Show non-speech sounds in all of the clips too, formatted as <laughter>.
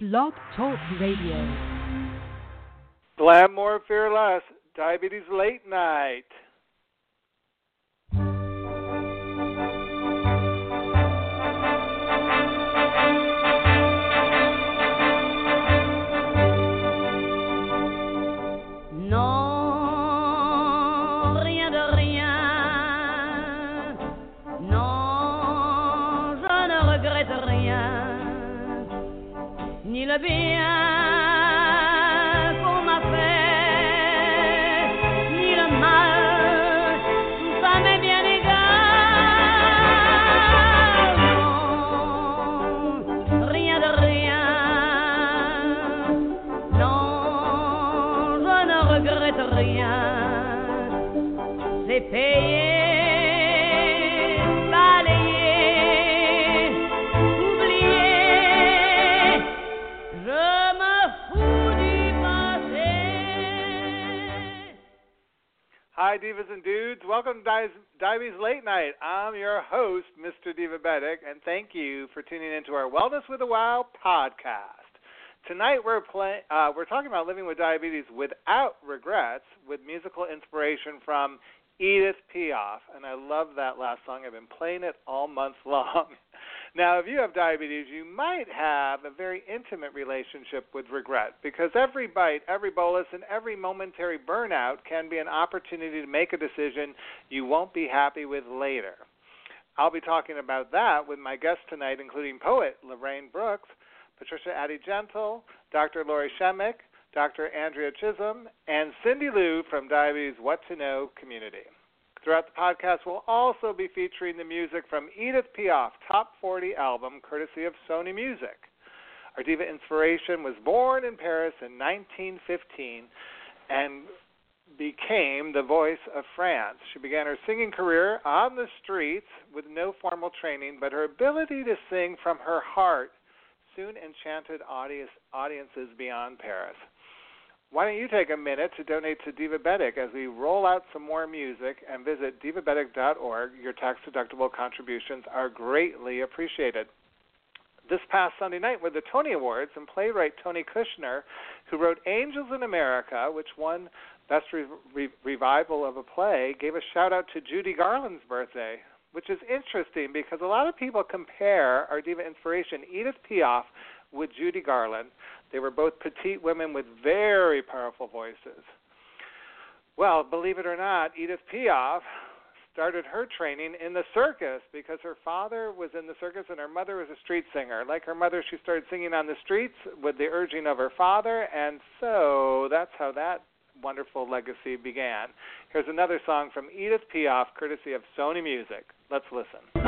Blog Talk Radio. Glam more fearless. Diabetes late night. Ni le Hi, divas and dudes. Welcome to Di- Diabetes Late Night. I'm your host, Mr. Divabetic, and thank you for tuning into our Wellness with a Wow podcast. Tonight we're play- uh, we're talking about living with diabetes without regrets, with musical inspiration from Edith Piaf, and I love that last song. I've been playing it all month <laughs> long. Now, if you have diabetes, you might have a very intimate relationship with regret because every bite, every bolus, and every momentary burnout can be an opportunity to make a decision you won't be happy with later. I'll be talking about that with my guests tonight, including poet Lorraine Brooks, Patricia Addie-Gentle, Dr. Lori Shemek, Dr. Andrea Chisholm, and Cindy Lou from Diabetes What to Know community. Throughout the podcast, we'll also be featuring the music from Edith Piaf Top 40 album, courtesy of Sony Music. Our diva inspiration was born in Paris in 1915 and became the voice of France. She began her singing career on the streets with no formal training, but her ability to sing from her heart soon enchanted audience, audiences beyond Paris. Why don't you take a minute to donate to Divabetic as we roll out some more music and visit divabetic.org? Your tax deductible contributions are greatly appreciated. This past Sunday night were the Tony Awards, and playwright Tony Kushner, who wrote Angels in America, which won Best re- re- Revival of a Play, gave a shout out to Judy Garland's birthday, which is interesting because a lot of people compare our diva inspiration, Edith Piaf, with Judy Garland. They were both petite women with very powerful voices. Well, believe it or not, Edith Piaf started her training in the circus because her father was in the circus and her mother was a street singer. Like her mother, she started singing on the streets with the urging of her father, and so that's how that wonderful legacy began. Here's another song from Edith Piaf, courtesy of Sony Music. Let's listen.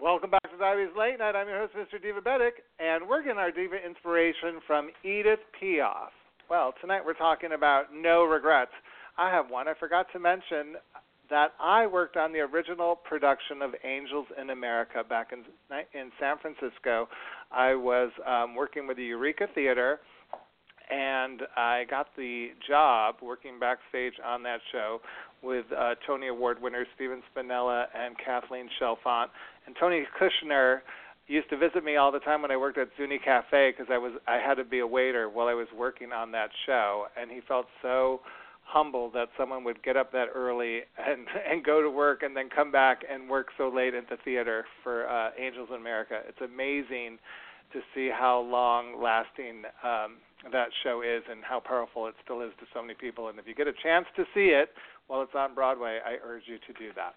Welcome back to Diabetes Late Night. I'm your host, Mr. Divabetic, and we're getting our diva inspiration from Edith Piaf. Well, tonight we're talking about no regrets. I have one. I forgot to mention that I worked on the original production of Angels in America back in in San Francisco. I was um, working with the Eureka Theater, and I got the job working backstage on that show with uh, Tony Award winners Stephen Spinella and Kathleen Chalfant. And Tony Kushner used to visit me all the time when I worked at Zuni Cafe because I was I had to be a waiter while I was working on that show, and he felt so humbled that someone would get up that early and <laughs> and go to work and then come back and work so late at the theater for uh, Angels in America. It's amazing to see how long lasting um, that show is and how powerful it still is to so many people. And if you get a chance to see it while it's on Broadway, I urge you to do that.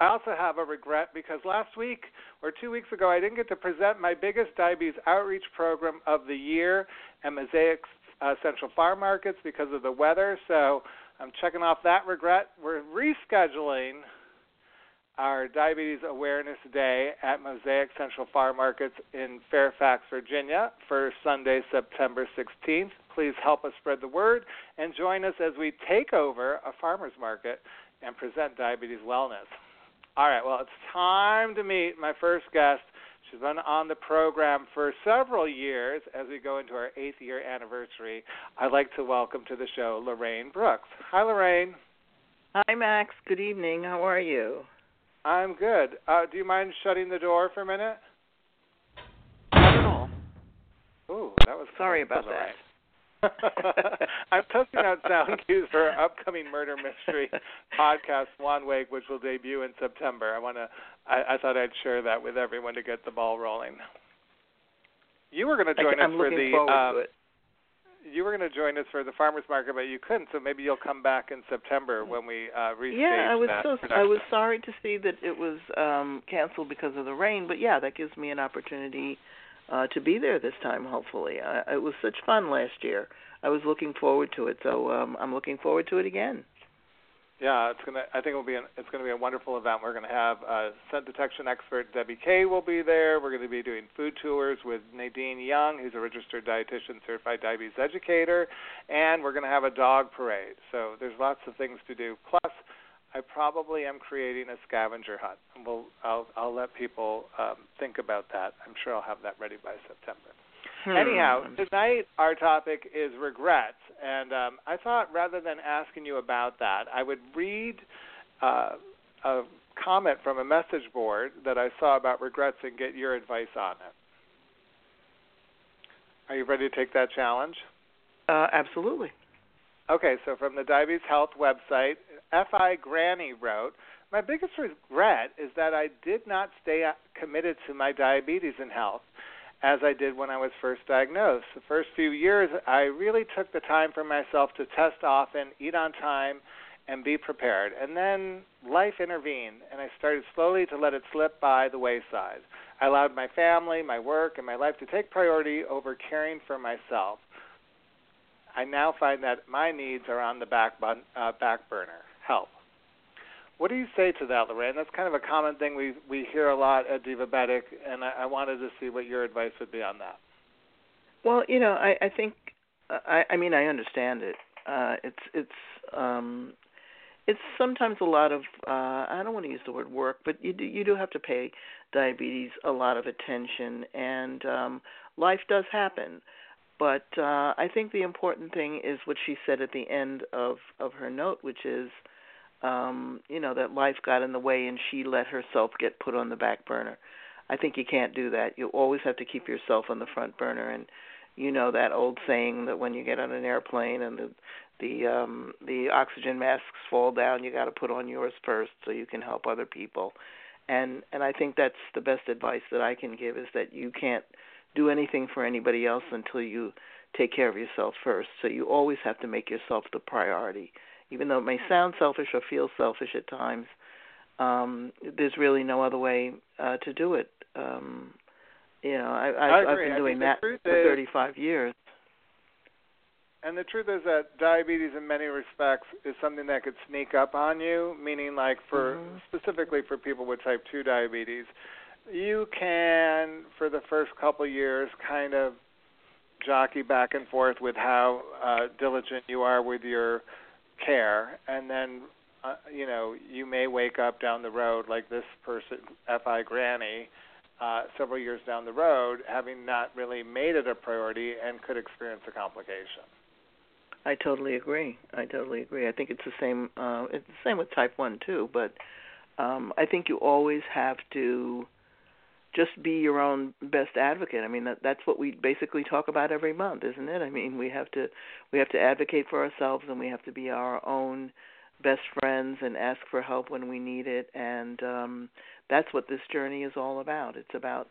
I also have a regret because last week or two weeks ago I didn't get to present my biggest diabetes outreach program of the year at Mosaic uh, Central Farm Markets because of the weather. So I'm checking off that regret. We're rescheduling our Diabetes Awareness Day at Mosaic Central Farm Markets in Fairfax, Virginia for Sunday, September 16th. Please help us spread the word and join us as we take over a farmer's market and present diabetes wellness. All right, well, it's time to meet my first guest. She's been on the program for several years as we go into our eighth year anniversary. I'd like to welcome to the show Lorraine Brooks. Hi, Lorraine. Hi, Max. Good evening. How are you? I'm good. Uh, do you mind shutting the door for a minute? Not at all. Ooh, that was sorry about that. <laughs> I'm testing out sound cues for our upcoming murder mystery <laughs> podcast, Swan Wake, which will debut in September. I want to. I, I thought I'd share that with everyone to get the ball rolling. You were going to join I, us for the. Um, to it you were going to join us for the farmers market, but you couldn't. So maybe you'll come back in September when we uh, restage Yeah, I was so production. I was sorry to see that it was um canceled because of the rain, but yeah, that gives me an opportunity uh to be there this time. Hopefully, uh, it was such fun last year. I was looking forward to it, so um I'm looking forward to it again. Yeah, it's gonna. I think it will be. An, it's gonna be a wonderful event. We're gonna have uh, scent detection expert Debbie Kay will be there. We're gonna be doing food tours with Nadine Young, who's a registered dietitian, certified diabetes educator, and we're gonna have a dog parade. So there's lots of things to do. Plus, I probably am creating a scavenger hunt, we'll. I'll. I'll let people um, think about that. I'm sure I'll have that ready by September. Hmm. Anyhow, tonight our topic is regrets, and um, I thought rather than asking you about that, I would read uh, a comment from a message board that I saw about regrets and get your advice on it. Are you ready to take that challenge? Uh, absolutely. Okay, so from the Diabetes Health website, F.I. Granny wrote, My biggest regret is that I did not stay committed to my diabetes and health as I did when I was first diagnosed. The first few years, I really took the time for myself to test often, eat on time, and be prepared. And then life intervened, and I started slowly to let it slip by the wayside. I allowed my family, my work, and my life to take priority over caring for myself. I now find that my needs are on the back, bun- uh, back burner. Help. What do you say to that, Lorraine? That's kind of a common thing we we hear a lot at Divabetic, and I, I wanted to see what your advice would be on that. Well, you know, I I think I I mean I understand it. Uh it's it's um it's sometimes a lot of uh I don't want to use the word work, but you do you do have to pay diabetes a lot of attention and um life does happen. But uh I think the important thing is what she said at the end of of her note, which is um, you know, that life got in the way and she let herself get put on the back burner. I think you can't do that. You always have to keep yourself on the front burner and you know that old saying that when you get on an airplane and the the um the oxygen masks fall down, you got to put on yours first so you can help other people. And and I think that's the best advice that I can give is that you can't do anything for anybody else until you take care of yourself first. So you always have to make yourself the priority even though it may sound selfish or feel selfish at times, um, there's really no other way uh, to do it. Um, you know, I, I, I I've been doing that for is, 35 years. And the truth is that diabetes, in many respects, is something that could sneak up on you. Meaning, like for mm-hmm. specifically for people with type two diabetes, you can, for the first couple years, kind of jockey back and forth with how uh, diligent you are with your care, and then uh, you know you may wake up down the road like this person, Fi Granny, uh, several years down the road, having not really made it a priority and could experience a complication. I totally agree. I totally agree. I think it's the same. Uh, it's the same with type one too. But um, I think you always have to just be your own best advocate. I mean that that's what we basically talk about every month, isn't it? I mean, we have to we have to advocate for ourselves and we have to be our own best friends and ask for help when we need it and um that's what this journey is all about. It's about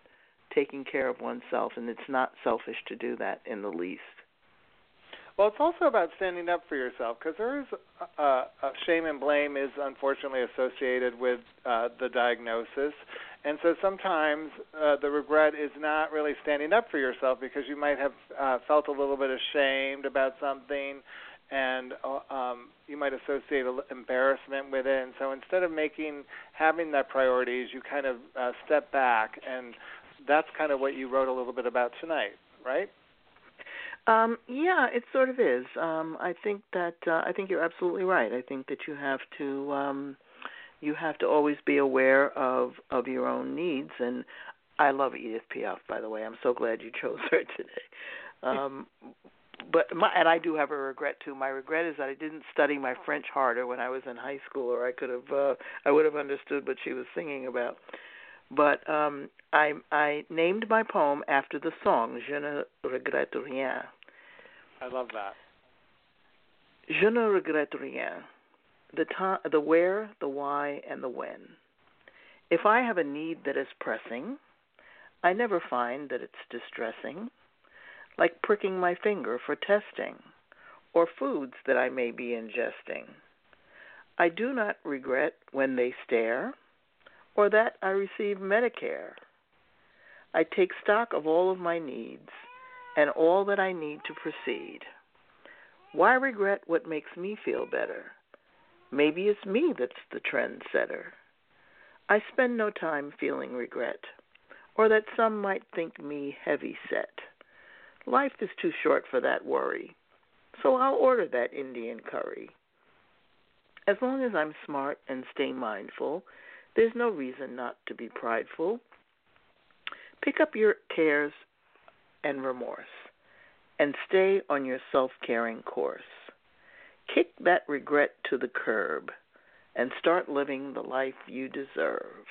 taking care of oneself and it's not selfish to do that in the least. Well, it's also about standing up for yourself because there is uh, uh, shame and blame is unfortunately associated with uh, the diagnosis, and so sometimes uh, the regret is not really standing up for yourself because you might have uh, felt a little bit ashamed about something, and uh, um, you might associate embarrassment with it. And so instead of making having that priorities, you kind of uh, step back, and that's kind of what you wrote a little bit about tonight, right? Um, yeah, it sort of is. Um, I think that uh, I think you're absolutely right. I think that you have to um, you have to always be aware of of your own needs. And I love Edith Piaf, by the way. I'm so glad you chose her <laughs> today. Um, but my and I do have a regret too. My regret is that I didn't study my French harder when I was in high school, or I could have uh, I would have understood what she was singing about. But um, I I named my poem after the song Je ne regrette rien. I love that. Je ne regrette rien. The time, the where, the why, and the when. If I have a need that is pressing, I never find that it's distressing, like pricking my finger for testing, or foods that I may be ingesting. I do not regret when they stare or that I receive Medicare. I take stock of all of my needs and all that I need to proceed. Why regret what makes me feel better? Maybe it's me that's the trendsetter. I spend no time feeling regret, or that some might think me heavy set. Life is too short for that worry, so I'll order that Indian curry. As long as I'm smart and stay mindful, there's no reason not to be prideful. Pick up your cares and remorse and stay on your self caring course. Kick that regret to the curb and start living the life you deserve.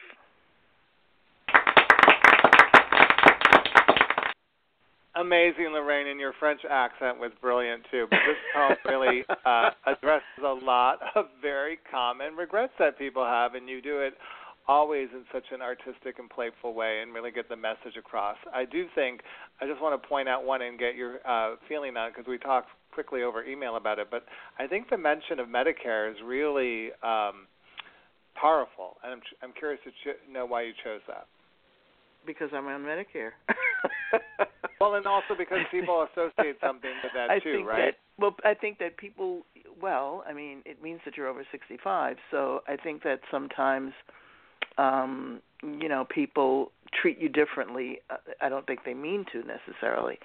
Amazing, Lorraine, and your French accent was brilliant too. But this poem really <laughs> uh, addresses a lot of very common regrets that people have, and you do it always in such an artistic and playful way and really get the message across. I do think I just want to point out one and get your uh, feeling on it because we talked quickly over email about it, but I think the mention of Medicare is really um, powerful, and I'm I'm curious to ch- know why you chose that. Because I'm on Medicare. <laughs> well, and also because people associate something with that <laughs> I too, think right? That, well, I think that people. Well, I mean, it means that you're over 65, so I think that sometimes um, you know, people treat you differently. Uh, I don't think they mean to necessarily,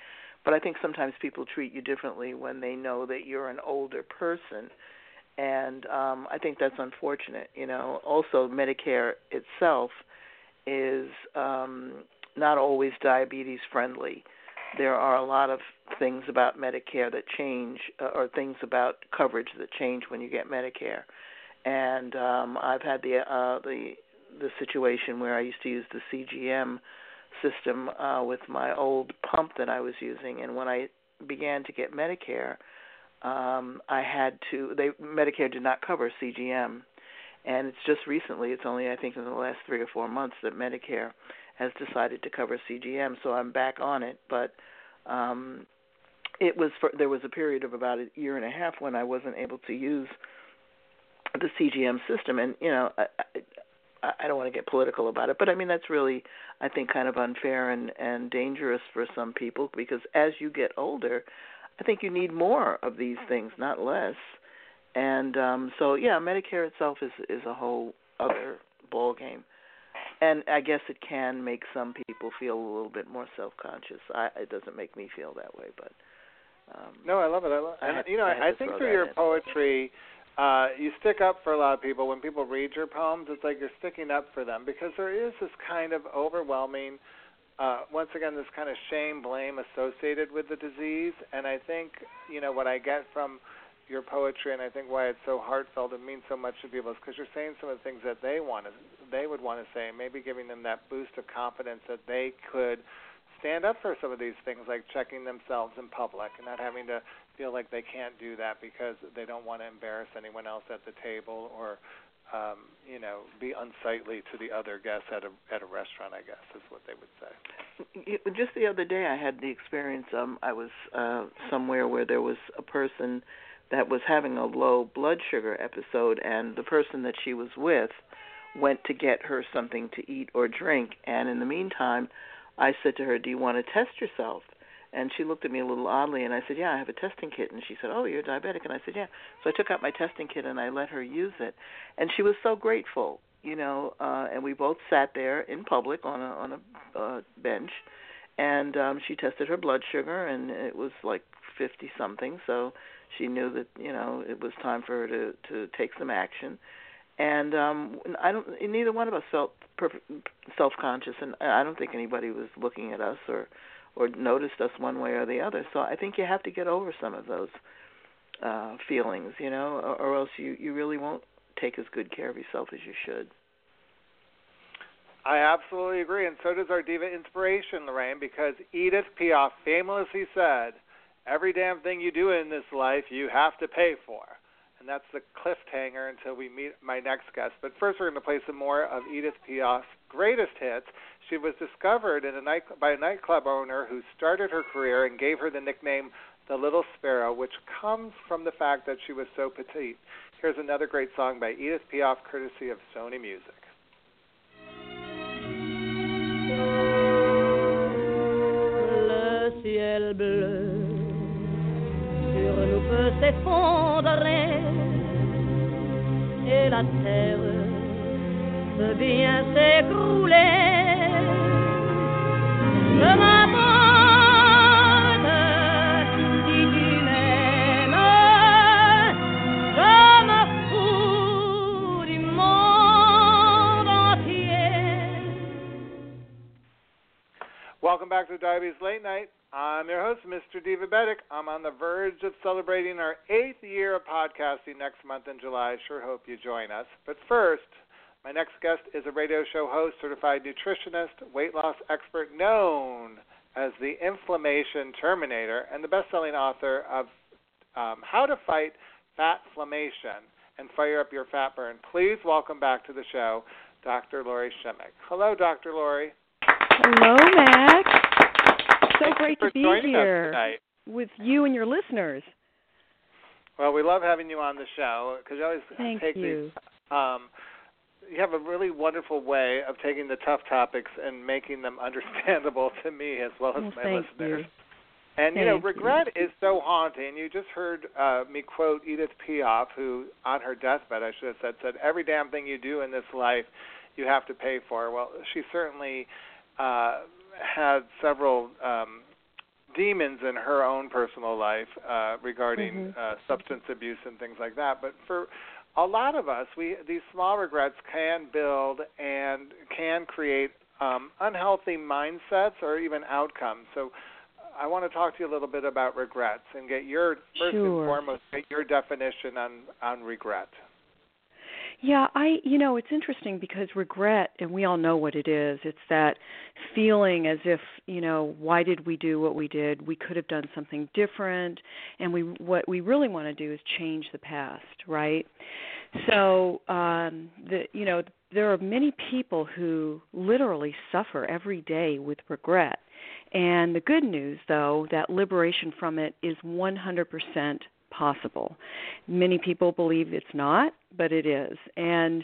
but I think sometimes people treat you differently when they know that you're an older person, and um, I think that's unfortunate. You know, also Medicare itself is um, not always diabetes friendly. There are a lot of things about Medicare that change, uh, or things about coverage that change when you get Medicare. And um, I've had the uh, the the situation where I used to use the CGM system uh, with my old pump that I was using, and when I began to get Medicare, um, I had to. They Medicare did not cover CGM, and it's just recently. It's only I think in the last three or four months that Medicare has decided to cover CGM. So I'm back on it, but. Um, it was for, there was a period of about a year and a half when I wasn't able to use the CGM system, and you know, I, I don't want to get political about it, but I mean that's really I think kind of unfair and and dangerous for some people because as you get older, I think you need more of these things, not less. And um so yeah, Medicare itself is is a whole other ball game. And I guess it can make some people feel a little bit more self-conscious. I it doesn't make me feel that way, but um No, I love it. I love I had, you know, I, I think through your in. poetry uh, you stick up for a lot of people. When people read your poems, it's like you're sticking up for them because there is this kind of overwhelming, uh, once again, this kind of shame, blame associated with the disease. And I think, you know, what I get from your poetry, and I think why it's so heartfelt and means so much to people, is because you're saying some of the things that they want to, they would want to say, maybe giving them that boost of confidence that they could stand up for some of these things like checking themselves in public and not having to feel like they can't do that because they don't want to embarrass anyone else at the table or um, you know, be unsightly to the other guests at a at a restaurant. I guess is what they would say. Just the other day, I had the experience. Um, I was uh, somewhere where there was a person that was having a low blood sugar episode, and the person that she was with went to get her something to eat or drink. And in the meantime, I said to her, "Do you want to test yourself?" And she looked at me a little oddly, and I said, "Yeah, I have a testing kit." And she said, "Oh, you're diabetic?" And I said, "Yeah." So I took out my testing kit and I let her use it, and she was so grateful, you know. Uh, and we both sat there in public on a on a uh, bench, and um, she tested her blood sugar, and it was like fifty something. So she knew that you know it was time for her to to take some action and um I don't neither one of us felt self-conscious and I don't think anybody was looking at us or or noticed us one way or the other. So I think you have to get over some of those uh feelings, you know, or, or else you you really won't take as good care of yourself as you should. I absolutely agree, and so does our diva inspiration, Lorraine, because Edith Piaf famously said, "Every damn thing you do in this life, you have to pay for." and that's the cliffhanger until we meet my next guest. But first, we're going to play some more of Edith Piaf's greatest hits. She was discovered in a night by a nightclub owner who started her career and gave her the nickname the Little Sparrow, which comes from the fact that she was so petite. Here's another great song by Edith Piaf, courtesy of Sony Music. Le ciel bleu s'effondrer et la terre peut bien s'écrouler. Welcome back to Diabetes Late Night. I'm your host, Mr. Divabetic. I'm on the verge of celebrating our eighth year of podcasting next month in July. I Sure hope you join us. But first, my next guest is a radio show host, certified nutritionist, weight loss expert known as the Inflammation Terminator, and the best selling author of um, How to Fight Fat Inflammation and Fire Up Your Fat Burn. Please welcome back to the show, Dr. Lori Shemek. Hello, Dr. Lori. Hello, Max. So great to be here with you and your listeners. Well, we love having you on the show because you always Thank take you. these. Um, you have a really wonderful way of taking the tough topics and making them <laughs> understandable to me as well as Well, my thank listeners. you. And you know, Thank you. regret is so haunting. You just heard uh, me quote Edith Piaf, who on her deathbed, I should have said, said every damn thing you do in this life, you have to pay for. Well, she certainly uh, had several um, demons in her own personal life uh, regarding Mhm. uh, substance abuse and things like that. But for a lot of us, we these small regrets can build and can create um, unhealthy mindsets or even outcomes. So I want to talk to you a little bit about regrets and get your first and foremost get your definition on on regret. Yeah, I you know, it's interesting because regret and we all know what it is. It's that feeling as if, you know, why did we do what we did? We could have done something different and we what we really want to do is change the past, right? So, um the you know, there are many people who literally suffer every day with regret. And the good news though, that liberation from it is 100% possible. Many people believe it's not, but it is. And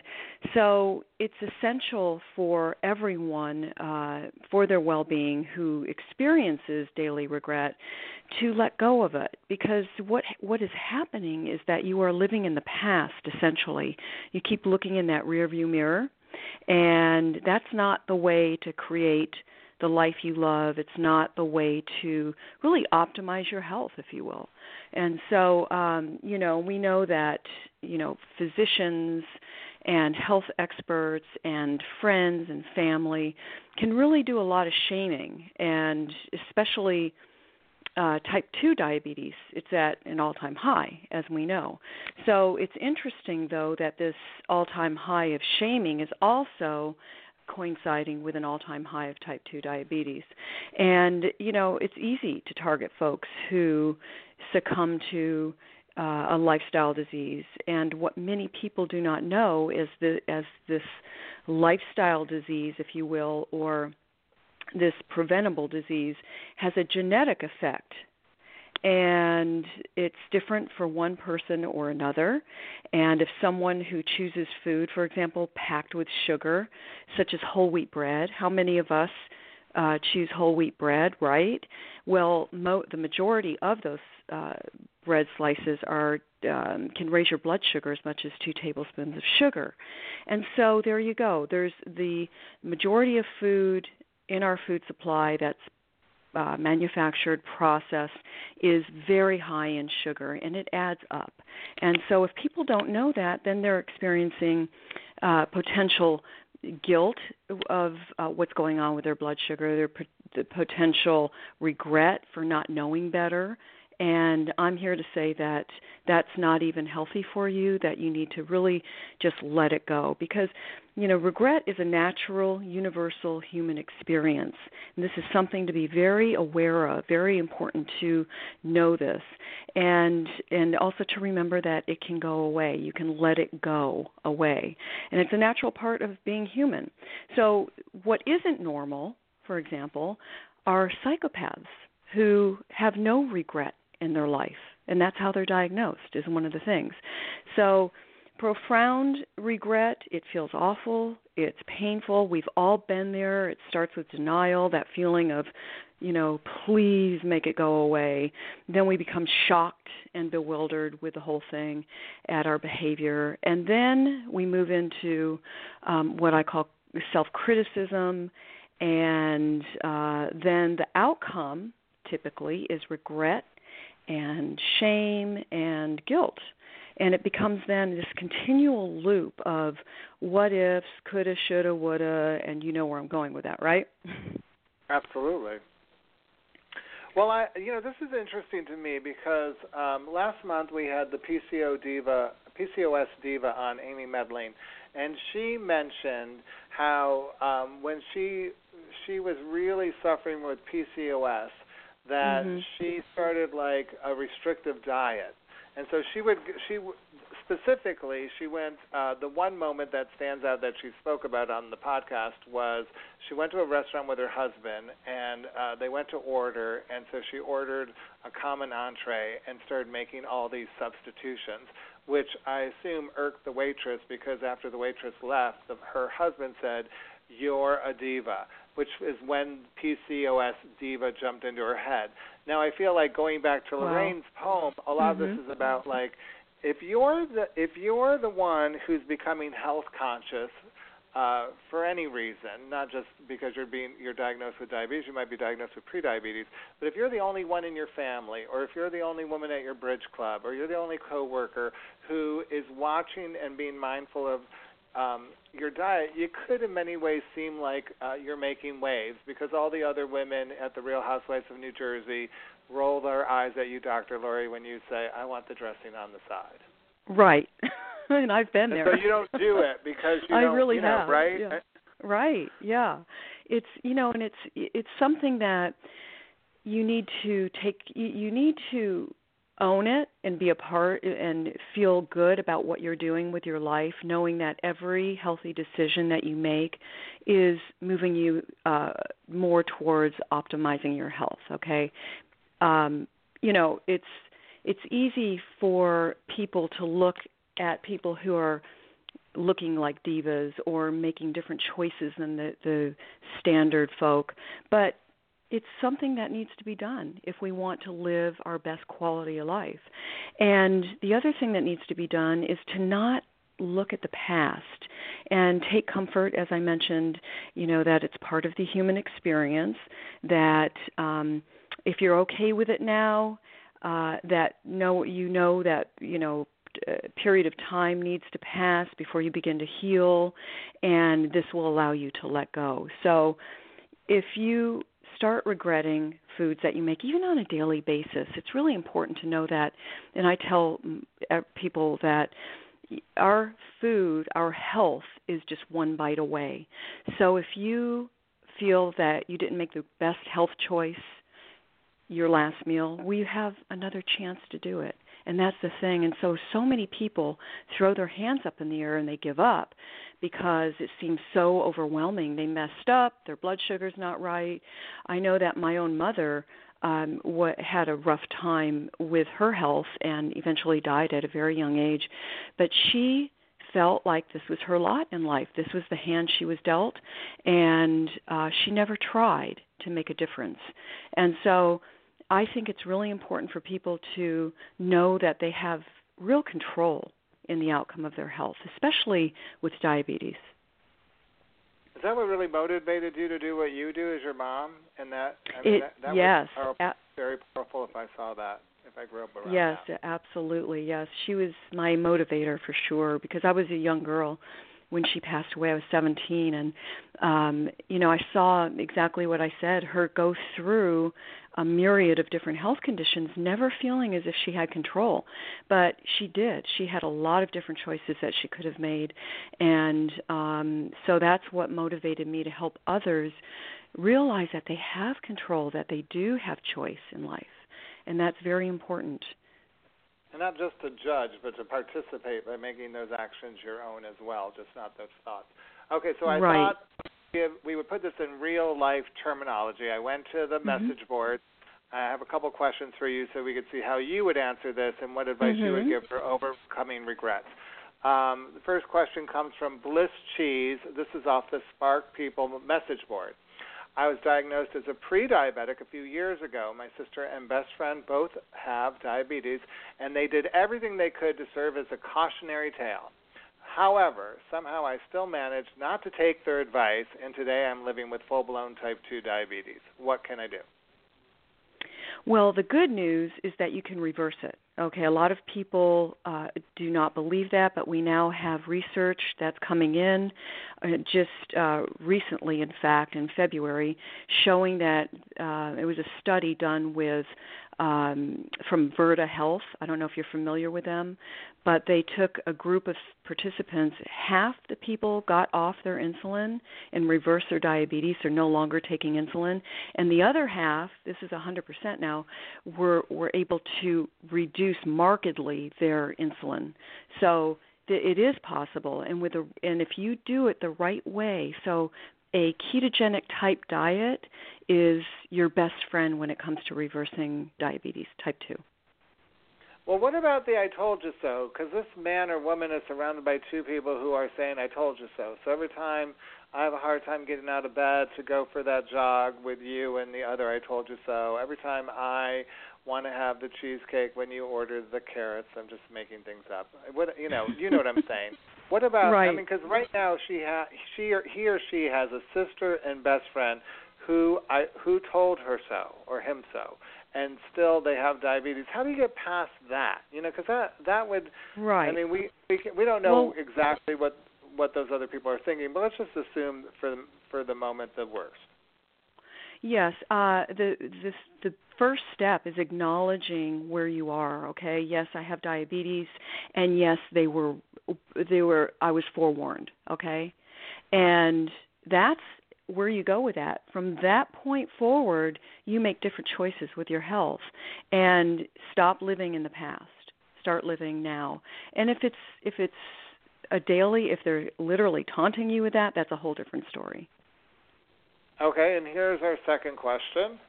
so it's essential for everyone, uh, for their well being who experiences daily regret, to let go of it. Because what what is happening is that you are living in the past essentially. You keep looking in that rearview mirror and that's not the way to create the life you love. It's not the way to really optimize your health, if you will. And so, um, you know, we know that, you know, physicians and health experts and friends and family can really do a lot of shaming, and especially uh, type 2 diabetes, it's at an all time high, as we know. So it's interesting, though, that this all time high of shaming is also coinciding with an all time high of type 2 diabetes. And, you know, it's easy to target folks who succumb to uh, a lifestyle disease. And what many people do not know is that as this lifestyle disease, if you will, or this preventable disease, has a genetic effect and it's different for one person or another. And if someone who chooses food, for example, packed with sugar, such as whole wheat bread, how many of us uh, choose whole wheat bread, right? Well, mo- the majority of those uh, bread slices are um, can raise your blood sugar as much as two tablespoons of sugar, and so there you go. There's the majority of food in our food supply that's uh, manufactured, process is very high in sugar, and it adds up. And so, if people don't know that, then they're experiencing uh, potential guilt of uh, what's going on with their blood sugar, their p- the potential regret for not knowing better. And I'm here to say that that's not even healthy for you, that you need to really just let it go. Because, you know, regret is a natural, universal human experience. And this is something to be very aware of, very important to know this. And and also to remember that it can go away. You can let it go away. And it's a natural part of being human. So what isn't normal for example, are psychopaths who have no regret in their life. And that's how they're diagnosed, is one of the things. So, profound regret, it feels awful, it's painful. We've all been there. It starts with denial, that feeling of, you know, please make it go away. Then we become shocked and bewildered with the whole thing at our behavior. And then we move into um, what I call self criticism and uh, then the outcome typically is regret and shame and guilt. And it becomes then this continual loop of what ifs, coulda, shoulda, woulda, and you know where I'm going with that, right? Absolutely. Well, I you know this is interesting to me because um, last month we had the PCO diva, PCOS diva on Amy Medling, and she mentioned how um, when she she was really suffering with PCOS that mm-hmm. she started like a restrictive diet. And so she would she specifically she went uh the one moment that stands out that she spoke about on the podcast was she went to a restaurant with her husband and uh they went to order and so she ordered a common entree and started making all these substitutions which I assume irked the waitress because after the waitress left the, her husband said you're a diva which is when PCOS diva jumped into her head. Now I feel like going back to Lorraine's poem, a lot mm-hmm. of this is about like if you're the if you're the one who's becoming health conscious uh, for any reason, not just because you're being you're diagnosed with diabetes, you might be diagnosed with prediabetes. But if you're the only one in your family, or if you're the only woman at your bridge club, or you're the only coworker who is watching and being mindful of um, your diet, you could in many ways seem like uh, you're making waves because all the other women at the Real Housewives of New Jersey roll their eyes at you, Dr. Lori, when you say, "I want the dressing on the side." Right, <laughs> and I've been there. And so you don't do it because you <laughs> I don't, really you know, have, right? Yeah. Right. Yeah. It's you know, and it's it's something that you need to take. You, you need to own it and be a part and feel good about what you're doing with your life, knowing that every healthy decision that you make is moving you uh, more towards optimizing your health. Okay, um, you know it's it's easy for people to look at people who are looking like divas or making different choices than the the standard folk but it's something that needs to be done if we want to live our best quality of life. And the other thing that needs to be done is to not look at the past and take comfort as i mentioned you know that it's part of the human experience that um if you're okay with it now uh that no you know that you know a period of time needs to pass before you begin to heal and this will allow you to let go so if you start regretting foods that you make, even on a daily basis. It's really important to know that. And I tell mm, people that our food, our health, is just one bite away. So if you feel that you didn't make the best health choice your last meal, we have another chance to do it. And that's the thing. And so, so many people throw their hands up in the air and they give up because it seems so overwhelming. They messed up, their blood sugar's not right. I know that my own mother um what had a rough time with her health and eventually died at a very young age, but she felt like this was her lot in life. This was the hand she was dealt, and uh, she never tried to make a difference. And so I think it's really important for people to know that they have real control in the outcome of their health, especially with diabetes. Is that what really motivated you to do what you do as your mom? And that, I mean, it, that, that yes, was powerful, very powerful if I saw that. If I grew up around yes, that. absolutely. Yes, she was my motivator for sure because I was a young girl when she passed away. I was 17, and um, you know, I saw exactly what I said. Her go through a myriad of different health conditions, never feeling as if she had control, but she did. She had a lot of different choices that she could have made, and um, so that's what motivated me to help others realize that they have control, that they do have choice in life, and that's very important. And not just to judge, but to participate by making those actions your own as well, just not those thoughts. Okay, so I right. thought we would put this in real life terminology. I went to the mm-hmm. message board. I have a couple questions for you so we could see how you would answer this and what advice mm-hmm. you would give for overcoming regrets. Um, the first question comes from Bliss Cheese. This is off the Spark People message board. I was diagnosed as a pre diabetic a few years ago. My sister and best friend both have diabetes, and they did everything they could to serve as a cautionary tale. However, somehow I still managed not to take their advice, and today I'm living with full blown type 2 diabetes. What can I do? Well, the good news is that you can reverse it. Okay, a lot of people uh, do not believe that, but we now have research that's coming in just uh, recently, in fact, in February, showing that uh, it was a study done with um, from Virta Health. I don't know if you're familiar with them, but they took a group of participants. Half the people got off their insulin and reversed their diabetes. They're no longer taking insulin, and the other half, this is 100% now, were were able to reduce markedly their insulin. So it is possible, and with a and if you do it the right way, so a ketogenic type diet is your best friend when it comes to reversing diabetes type 2. Well, what about the I told you so? Because this man or woman is surrounded by two people who are saying I told you so. So every time I have a hard time getting out of bed to go for that jog with you and the other I told you so. Every time I want to have the cheesecake when you order the carrots, I'm just making things up. What you know, you know what I'm saying. <laughs> What about? Right. I mean, because right now she ha she or he or she has a sister and best friend who I who told her so or him so, and still they have diabetes. How do you get past that? You know, because that that would. Right. I mean, we we can, we don't know well, exactly what what those other people are thinking, but let's just assume for the, for the moment the worst. Yes, uh, the this, the first step is acknowledging where you are. Okay, yes, I have diabetes, and yes, they were they were I was forewarned. Okay, and that's where you go with that. From that point forward, you make different choices with your health, and stop living in the past. Start living now. And if it's if it's a daily, if they're literally taunting you with that, that's a whole different story. Okay, and here's our second question.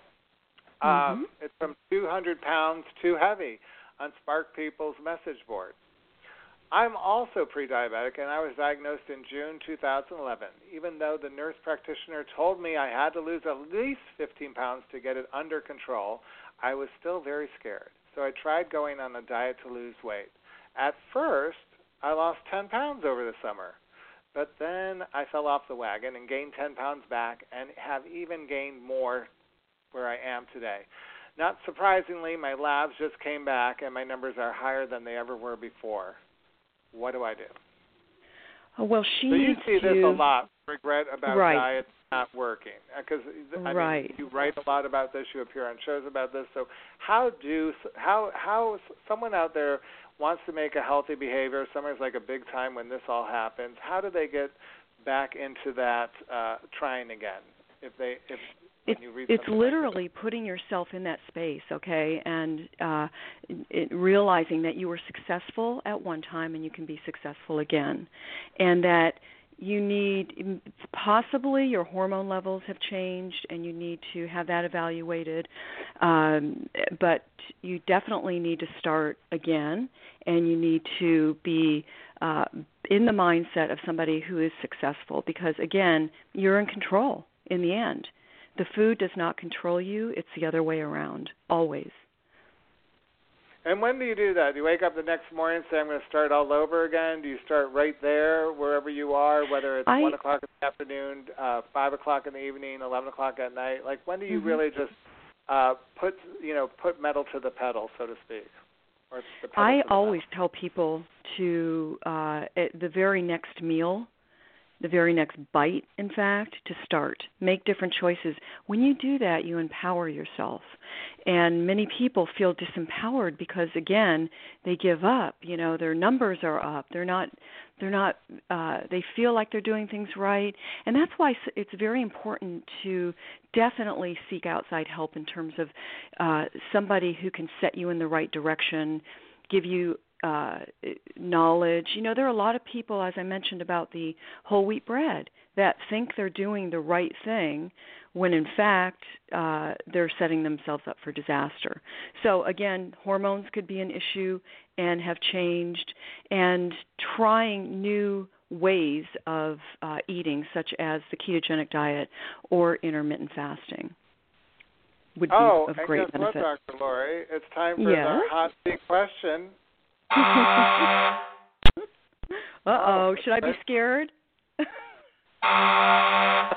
Um, mm-hmm. It's from 200 pounds too heavy on Spark People's message board. I'm also pre diabetic and I was diagnosed in June 2011. Even though the nurse practitioner told me I had to lose at least 15 pounds to get it under control, I was still very scared. So I tried going on a diet to lose weight. At first, I lost 10 pounds over the summer. But then I fell off the wagon and gained 10 pounds back and have even gained more where I am today. Not surprisingly, my labs just came back and my numbers are higher than they ever were before. What do I do? Oh, well, she so you needs see to... this a lot. Regret about right. diets not working uh, because I right. mean you write a lot about this. You appear on shows about this. So how do how how someone out there wants to make a healthy behavior. Summer's like a big time when this all happens. How do they get back into that uh, trying again? If they if it, it's like literally putting yourself in that space, okay, and uh, it, realizing that you were successful at one time and you can be successful again, and that you need possibly your hormone levels have changed and you need to have that evaluated um, but you definitely need to start again and you need to be uh, in the mindset of somebody who is successful because again you're in control in the end. The food does not control you. It's the other way around always and when do you do that? Do you wake up the next morning and say, I'm going to start all over again? Do you start right there, wherever you are, whether it's I, 1 o'clock in the afternoon, uh, 5 o'clock in the evening, 11 o'clock at night? Like, when do you mm-hmm. really just uh, put, you know, put metal to the pedal, so to speak? Or the pedal I to the always tell people to, uh, at the very next meal, the very next bite, in fact, to start. Make different choices. When you do that, you empower yourself. And many people feel disempowered because again, they give up, you know, their numbers are up. They're not they're not uh they feel like they're doing things right. And that's why it's very important to definitely seek outside help in terms of uh somebody who can set you in the right direction, give you uh, knowledge. You know, there are a lot of people, as I mentioned about the whole wheat bread, that think they're doing the right thing when in fact uh, they're setting themselves up for disaster. So, again, hormones could be an issue and have changed, and trying new ways of uh, eating, such as the ketogenic diet or intermittent fasting. Would be oh, of and great guess benefit. what, Dr. Lori? It's time for Yes? the hot seat question. Uh <laughs> oh, should I be scared? <laughs>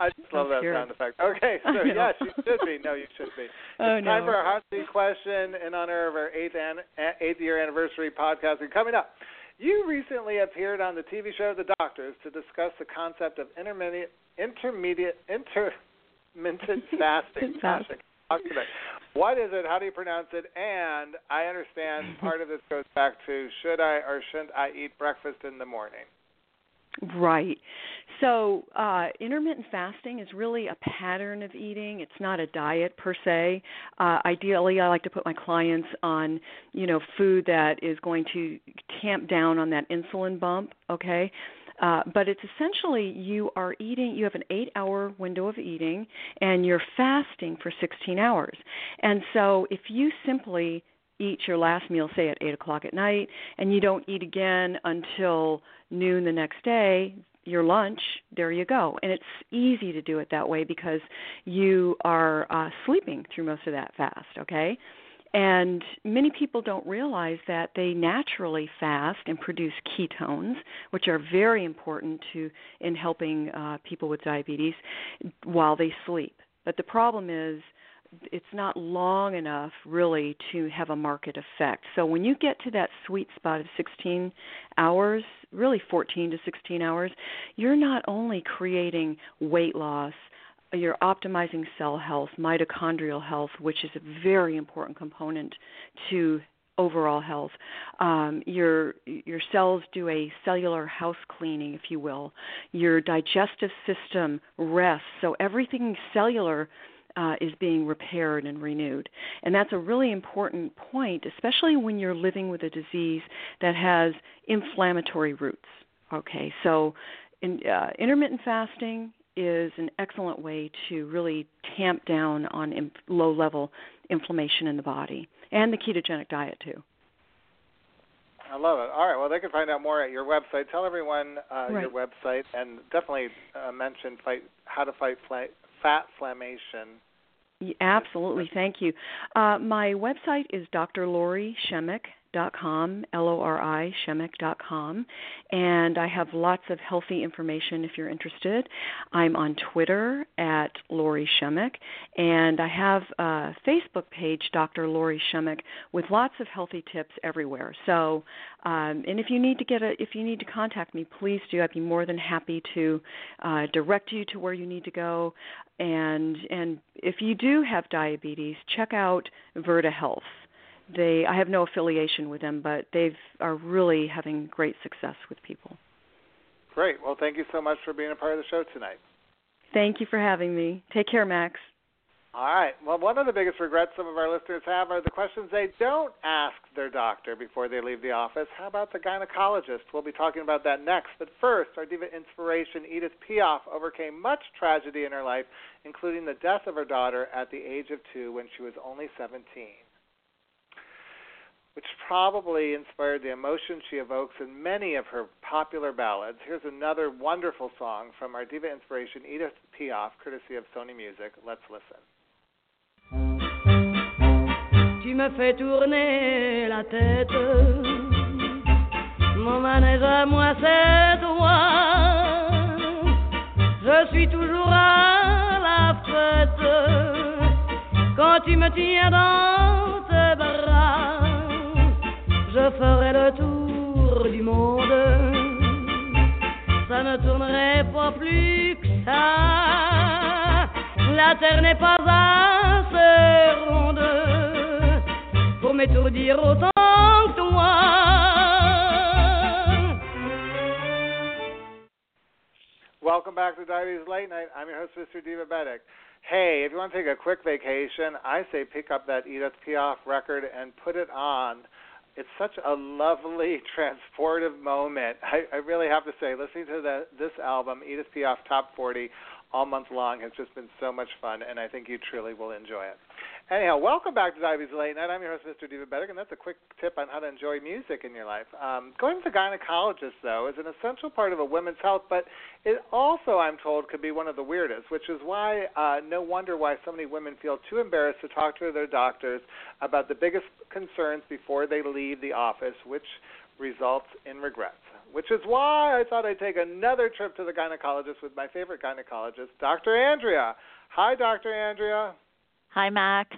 I just love I'm that scared. sound effect. Okay, <laughs> so yes, you should be. No, you should be. Oh it's time for our hot seat question in honor of our eighth an- eighth year anniversary podcast. And coming up, you recently appeared on the TV show The Doctors to discuss the concept of intermediate, intermediate, intermittent fasting. Gosh, I talk today. What is it? How do you pronounce it? And I understand <laughs> part of this goes back to should I or shouldn't I eat breakfast in the morning? Right. So, uh, intermittent fasting is really a pattern of eating. It's not a diet per se. Uh, ideally, I like to put my clients on, you know, food that is going to tamp down on that insulin bump. Okay. Uh, but it's essentially you are eating, you have an eight hour window of eating, and you're fasting for 16 hours. And so if you simply eat your last meal, say at 8 o'clock at night, and you don't eat again until noon the next day, your lunch, there you go. And it's easy to do it that way because you are uh, sleeping through most of that fast, okay? And many people don't realize that they naturally fast and produce ketones, which are very important to in helping uh, people with diabetes while they sleep. But the problem is it's not long enough really to have a market effect. So when you get to that sweet spot of 16 hours, really 14 to 16 hours, you're not only creating weight loss, you're optimizing cell health, mitochondrial health, which is a very important component to overall health. Um, your your cells do a cellular house cleaning, if you will. Your digestive system rests, so everything cellular uh, is being repaired and renewed. And that's a really important point, especially when you're living with a disease that has inflammatory roots. Okay, so in, uh, intermittent fasting is an excellent way to really tamp down on in, low level inflammation in the body, and the ketogenic diet too. I love it. All right. Well, they can find out more at your website. Tell everyone uh, Right. your website, and definitely uh, mention fight how to fight fla- fat inflammation. Absolutely, thank you. Uh, my website is drlori.shemek.com, L-O-R-I, shemek.com, and I have lots of healthy information if you're interested. I'm on Twitter at Lori Shemek, and I have a Facebook page, Dr. Lori Shemek, with lots of healthy tips everywhere. So, um, and if you need to get a, if you need to contact me, please do. I'd be more than happy to uh, direct you to where you need to go and and if you do have diabetes, check out Virta Health. They I have no affiliation with them, but they are really having great success with people. Great. Well, thank you so much for being a part of the show tonight. Thank you for having me. Take care, Max. All right. Well, one of the biggest regrets some of our listeners have are the questions they don't ask their doctor before they leave the office. How about the gynecologist? We'll be talking about that next. But first, our diva inspiration, Edith Piaf, overcame much tragedy in her life, including the death of her daughter at the age of two when she was only 17 which probably inspired the emotion she evokes in many of her popular ballads. Here's another wonderful song from our diva inspiration, Edith Piaf, courtesy of Sony Music. Let's listen. Tu me fais tourner la tête. Mon manège à moi, c'est toi. Je suis toujours à la fête quand tu me tiens dans tes bras. Je ferai le tour du monde. Ça ne tournerait pas plus que ça. La terre n'est pas assez ronde pour m'étourdir autant que toi. Welcome back to Diaries Late Night. I'm your host, Mr. Diva Betic. Hey, if you want to take a quick vacation, I say pick up that Edith Piaf record and put it on. It's such a lovely, <laughs> transportive moment. I, I really have to say, listening to the, this album, Edith Piaf Top 40, all month long has just been so much fun, and I think you truly will enjoy it. Anyhow, welcome back to Dives Late Night. I'm your host, Mr. Divabetic, and that's a quick tip on how to enjoy music in your life. Um, going to the gynecologist, though, is an essential part of a woman's health, but it also, I'm told, could be one of the weirdest, which is why uh, no wonder why so many women feel too embarrassed to talk to their doctors about the biggest concerns before they leave the office, which results in regrets which is why I thought I'd take another trip to the gynecologist with my favorite gynecologist, Dr. Andrea. Hi, Dr. Andrea. Hi, Max.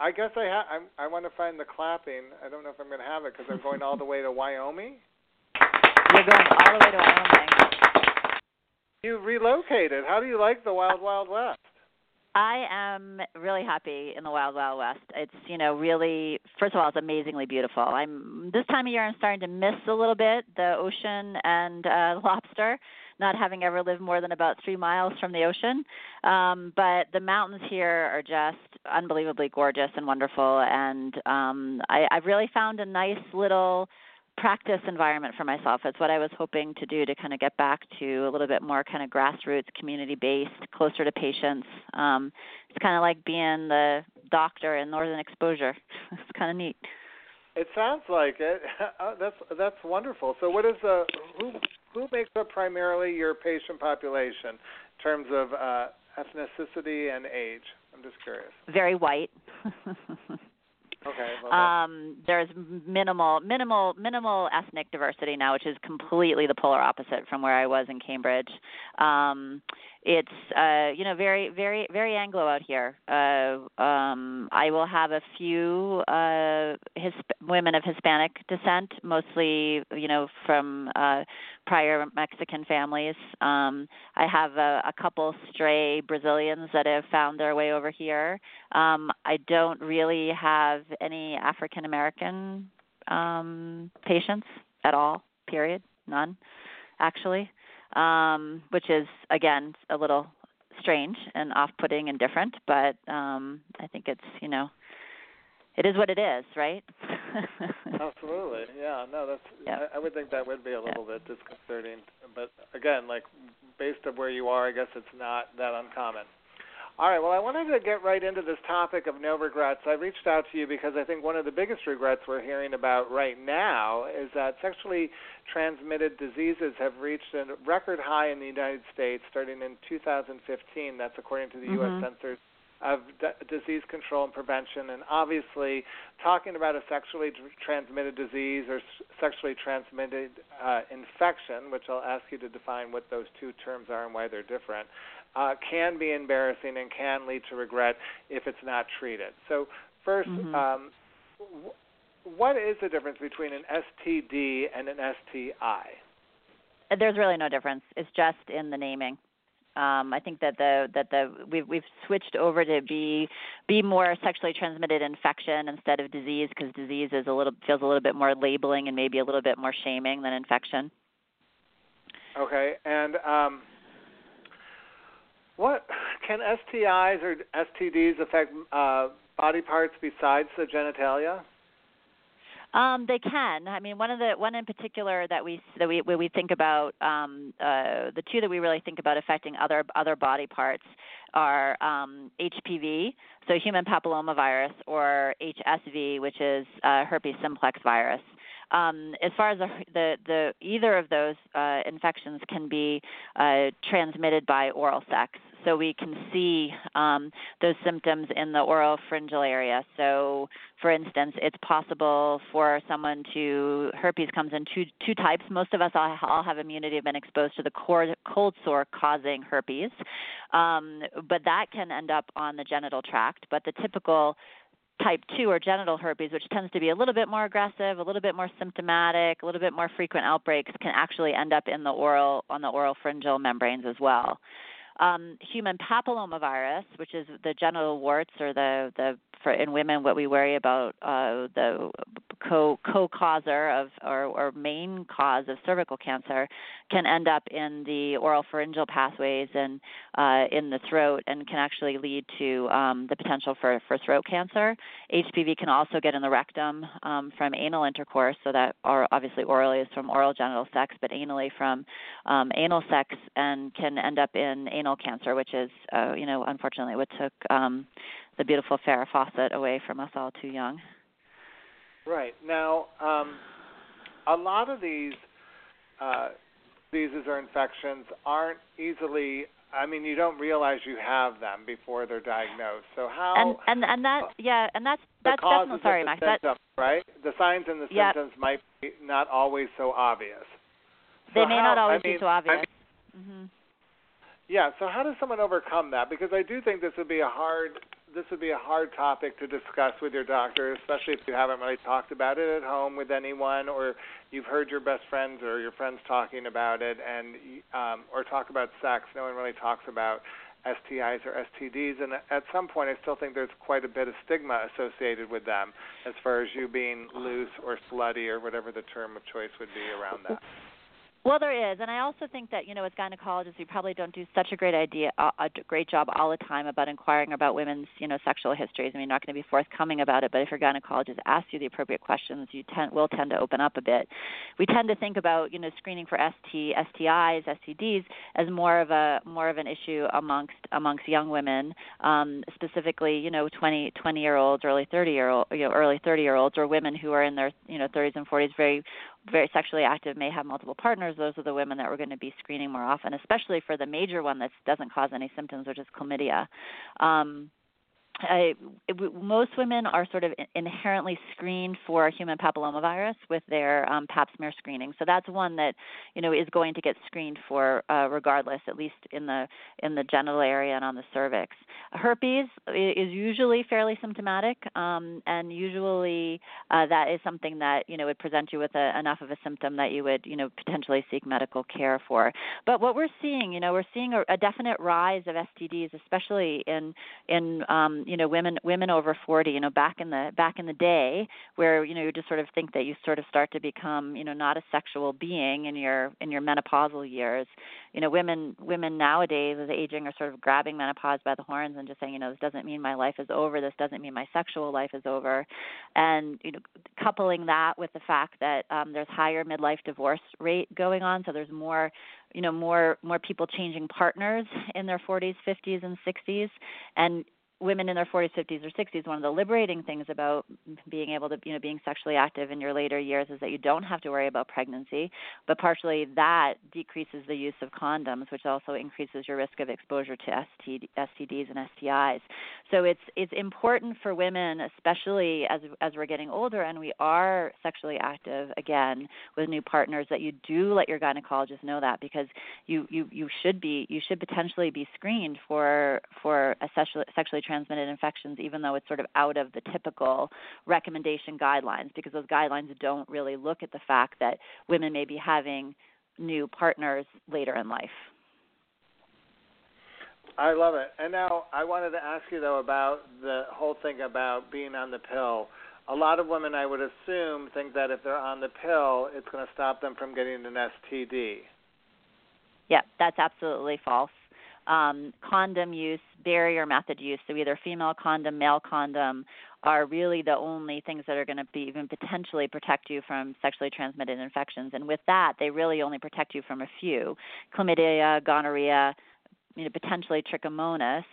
I guess I ha- I'm, I want to find the clapping. I don't know if I'm going to have it because I'm going all the way to Wyoming. You're going all the way to Wyoming. You relocated. How do you like the Wild Wild West? I am really happy in the Wild Wild West. It's you know really first of all it's amazingly beautiful. I'm this time of year I'm starting to miss a little bit the ocean and uh <laughs> lobster, not having ever lived more than about three miles from the ocean. Um, but the mountains here are just unbelievably gorgeous and wonderful, and um, I, I've really found a nice little practice environment for myself. It's what I was hoping to do to kind of get back to a little bit more kind of grassroots, community based, closer to patients. Um, it's kind of like being the doctor in Northern Exposure. <laughs> it's kind of neat. It sounds like it. <laughs> Oh, that's that's wonderful. So, what is the who who makes up primarily your patient population in terms of uh, ethnicity and age? I'm just curious. Very white. <laughs> Okay. Um, there's minimal, minimal, minimal ethnic diversity now, which is completely the polar opposite from where I was in Cambridge. Um, it's uh, you know very, very, very Anglo out here. Uh, um, I will have a few uh, his, women of Hispanic descent, mostly you know from uh, prior Mexican families. Um, I have a, a couple stray Brazilians that have found their way over here. Um, I don't really have any African American um, patients at all. Period. None, actually, um, which is again a little strange and off-putting and different. But um, I think it's you know it is what it is, right? <laughs> Absolutely. Yeah. No, that's. Yeah. I, I would think that would be a little bit disconcerting, but again, like based on where you are, I guess it's not that uncommon. All right. Well, I wanted to get right into this topic of no regrets. I reached out to you because I think one of the biggest regrets we're hearing about right now is that sexually transmitted diseases have reached a record high in the United States starting in 2015. That's according to the Mhm. U.S. Centers of D- Disease Control and Prevention. And obviously, talking about a sexually tr- transmitted disease or s- sexually transmitted uh, infection, which I'll ask you to define what those two terms are and why they're different, uh, can be embarrassing and can lead to regret if it's not treated. So, 1st Mhm. um, w- what is the difference between an STD and an STI? There's really no difference. It's just in the naming. Um, I think that the that the we've we've switched over to be be more sexually transmitted infection instead of disease because disease is a little feels a little bit more labeling and maybe a little bit more shaming than infection. Okay, and um, what can STIs or STDs affect uh, body parts besides the genitalia? Um, they can. I mean, one of the one in particular that we that we we think about um, uh, the two that we really think about affecting other other body parts are um, HPV, so human papillomavirus, or HSV, which is uh, herpes simplex virus. Um, as far as the, the, the either of those uh, infections can be uh, transmitted by oral sex, so we can see um, those symptoms in the oral pharyngeal area. So, for instance, it's possible for someone to herpes comes in two two types. Most of us all, all have immunity, have been exposed to the cold sore causing herpes, um, but that can end up on the genital tract. But the typical type 2 or genital herpes, which tends to be a little bit more aggressive, a little bit more symptomatic, a little bit more frequent outbreaks, can actually end up in the oral on the oral pharyngeal membranes as well. Um, human papillomavirus, which is the genital warts or the the for in women what we worry about uh, the co co-causer of or, or main cause of cervical cancer can end up in the oral pharyngeal pathways and uh, in the throat and can actually lead to um, the potential for, for throat cancer. HPV can also get in the rectum um, from anal intercourse, so that or obviously orally is from oral genital sex, but anally from um, anal sex and can end up in anal cancer, which is uh, you know unfortunately what took um, the beautiful Farrah Fawcett away from us all too young. Right now, um, a lot of these uh, diseases or infections aren't easily. I mean, you don't realize you have them before they're diagnosed. So how? And and and that yeah, and that's that's definitely sorry, Max. Symptoms, that, right? The signs and the yep. symptoms might be not always so obvious. So they may how, not always I mean, be so obvious. I mean, mm-hmm. Yeah. So how does someone overcome that? Because I do think this would be a hard this would be a hard topic to discuss with your doctor, especially if you haven't really talked about it at home with anyone, or you've heard your best friends or your friends talking about it, and um, or talk about sex. No one really talks about STIs or STDs, and at some point, I still think there's quite a bit of stigma associated with them, as far as you being loose or slutty or whatever the term of choice would be around that. Well, there is, and I also think that you know, as gynecologists, we probably don't do such a great idea, a, great job all the time about inquiring about women's, you know, sexual histories. I mean, you're not going to be forthcoming about it, but if your gynecologist asks you the appropriate questions, you tend will tend to open up a bit. We tend to think about, you know, screening for ST, STIs, STDs as more of a more of an issue amongst amongst young women, um, specifically, you know, 20 20 year olds, early 30 year old, you know, early 30 year olds, or women who are in their, you know, 30s and 40s, very very sexually active may have multiple partners. Those are the women that we're going to be screening more often especially for the major one that doesn't cause any symptoms which is chlamydia. Um, I, most women are sort of inherently screened for human papillomavirus with their um, Pap smear screening. So that's one that you know is going to get screened for uh, regardless, at least in the in the genital area and on the cervix. Herpes is usually fairly symptomatic, um, and usually uh, that is something that you know would present you with a, enough of a symptom that you would you know potentially seek medical care for. But what we're seeing, you know, we're seeing a, a definite rise of STDs, especially in in um, you know women women over 40 you know back in the back in the day where you know you just sort of think that you sort of start to become you know not a sexual being in your in your menopausal years. You know women women nowadays as aging are sort of grabbing menopause by the horns and just saying you know this doesn't mean my life is over this doesn't mean my sexual life is over. And you know coupling that with the fact that um there's higher midlife divorce rate going on so there's more you know more more people changing partners in their 40s 50s and 60s and women in their 40s, 50s, or 60s, one of the liberating things about being able to, you know, being sexually active in your later years is that you don't have to worry about pregnancy, but partially that decreases the use of condoms, which also increases your risk of exposure to STD, STDs and STIs. So it's it's important for women, especially as as we're getting older and we are sexually active again with new partners, that you do let your gynecologist know that because you you you should be you should potentially be screened for for a sexually sexually transmitted infections, even though it's sort of out of the typical recommendation guidelines, because those guidelines don't really look at the fact that women may be having new partners later in life. I love it. And now I wanted to ask you though about the whole thing about being on the pill. A lot of women, I would assume, think that if they're on the pill, it's going to stop them from getting an STD. Yeah, that's absolutely false. Um, condom use, barrier method use, so either female condom, male condom, are really the only things that are going to be even potentially protect you from sexually transmitted infections. And with that, they really only protect you from a few. Chlamydia, gonorrhea, you know, potentially trichomonas,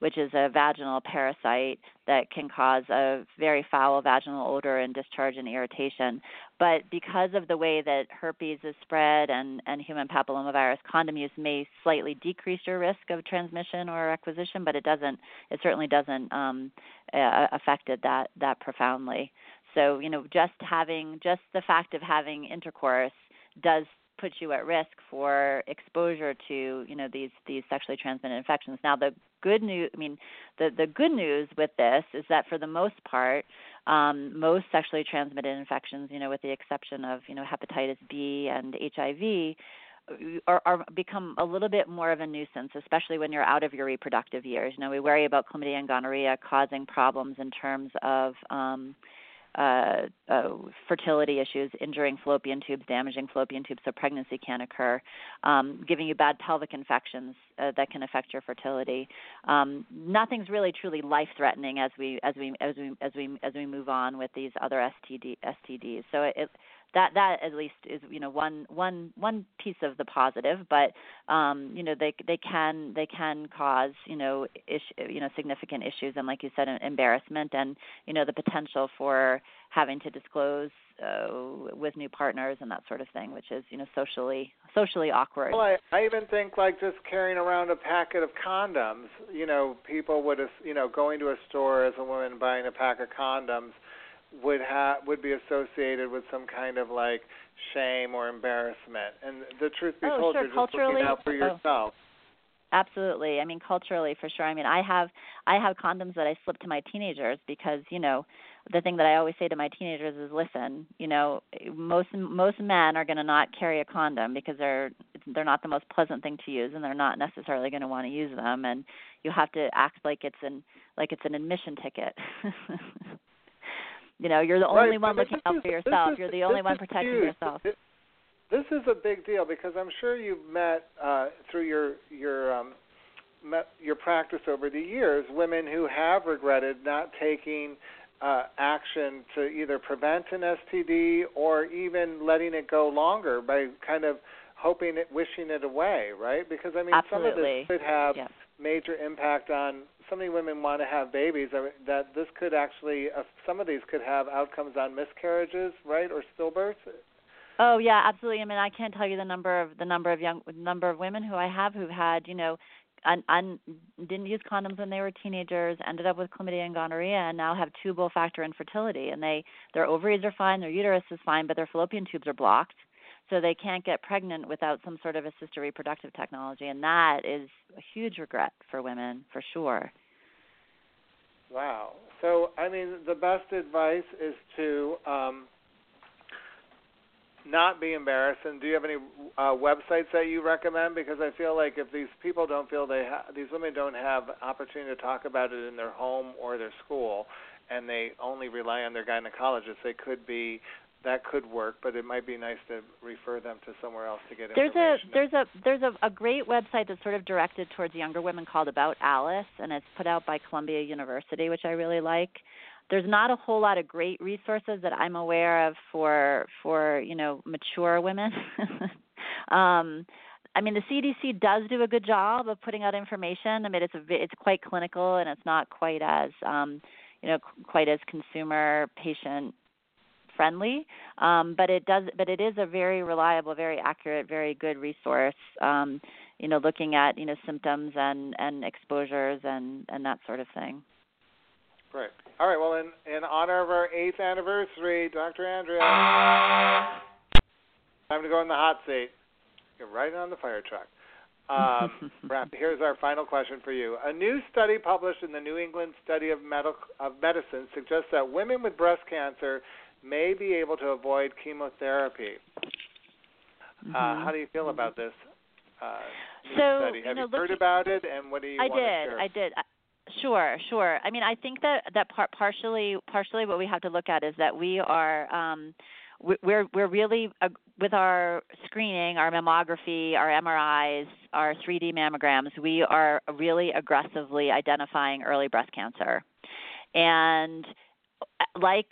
which is a vaginal parasite that can cause a very foul vaginal odor and discharge and irritation. But because of the way that herpes is spread and, and human papillomavirus, condom use may slightly decrease your risk of transmission or acquisition, but it doesn't. It certainly doesn't um, uh, affect it that that profoundly. So you know, just having just the fact of having intercourse does puts you at risk for exposure to you know these these sexually transmitted infections. Now the good news, I mean, the the good news with this is that for the most part, um, most sexually transmitted infections, you know, with the exception of you know hepatitis B and HIV. Are, are become a little bit more of a nuisance, especially when you're out of your reproductive years. You know, we worry about chlamydia and gonorrhea causing problems in terms of um, uh, uh, fertility issues, injuring fallopian tubes, damaging fallopian tubes, so pregnancy can occur, um, giving you bad pelvic infections uh, that can affect your fertility. Um, nothing's really truly life-threatening as we as we as we as we as we move on with these other STD STDs. So it, that that at least is you know one one one piece of the positive but um you know they they can they can cause you know issue, you know significant issues and like you said embarrassment and you know the potential for having to disclose uh, with new partners and that sort of thing which is you know socially socially awkward. Well I, I even think like just carrying around a packet of condoms you know people would you know going to a store as a woman buying a pack of condoms would have would be associated with some kind of like shame or embarrassment. And the truth be oh, told, sure. you're just looking out for oh. yourself. Oh. Absolutely. I mean, culturally, for sure. I mean, I have I have condoms that I slip to my teenagers because you know the thing that I always say to my teenagers is, listen, you know, most most men are going to not carry a condom because they're they're not the most pleasant thing to use, and they're not necessarily going to want to use them, and you have to act like it's an like it's an admission ticket. <laughs> You know, you're the only right. one looking out is, for yourself. Is, you're the only one protecting huge. yourself. this is a big deal because I'm sure you've met uh, through your your um, met your practice over the years women who have regretted not taking uh, action to either prevent an STD or even letting it go longer by kind of hoping it, wishing it away, right? Because I mean, Absolutely. some of this could have yes. major impact on so many women want to have babies that this could actually uh, some of these could have outcomes on miscarriages, right, or stillbirths. Oh yeah, absolutely. I mean, I can't tell you the number of the number of young number of women who I have who've had, you know, un, un, didn't use condoms when they were teenagers, ended up with chlamydia and gonorrhea, and now have tubal factor infertility. And they their ovaries are fine, their uterus is fine, but their fallopian tubes are blocked, so they can't get pregnant without some sort of assisted reproductive technology. And that is a huge regret for women, for sure. Wow. So, I mean, the best advice is to um, not be embarrassed. And do you have any uh, websites that you recommend? Because I feel like if these people don't feel they ha- these women don't have opportunity to talk about it in their home or their school, and they only rely on their gynecologist, they could be that could work, but it might be nice to refer them to somewhere else to get there's information. a there's a there's a, a great website that's sort of directed towards younger women called About Alice, and it's put out by Columbia University, which I really like. There's not a whole lot of great resources that I'm aware of for for you know mature women. <laughs> um, I mean, the CDC does do a good job of putting out information. I mean, it's a, it's quite clinical and it's not quite as um, you know quite as consumer patient friendly um, but it does but it is a very reliable very accurate very good resource um, you know looking at you know symptoms and and exposures and and that sort of thing. Great. All right well in in honor of our eighth anniversary dr andrea. Time to go in the hot seat. Get right on the fire truck. Um, <laughs> here's our final question for you. A new study published in the New England Study of, Medical, of Medicine suggests that women with breast cancer may be able to avoid chemotherapy. Uh, mm-hmm. Uh, how do you feel about this uh, so, study? Have you, know, you heard about it, and what do you I want did, to share? I did. Sure, sure. I mean, I think that that part partially partially what we have to look at is that we are um, we're we're really uh, with our screening, our mammography, our MRIs, our 3D mammograms, we are really aggressively identifying early breast cancer. And like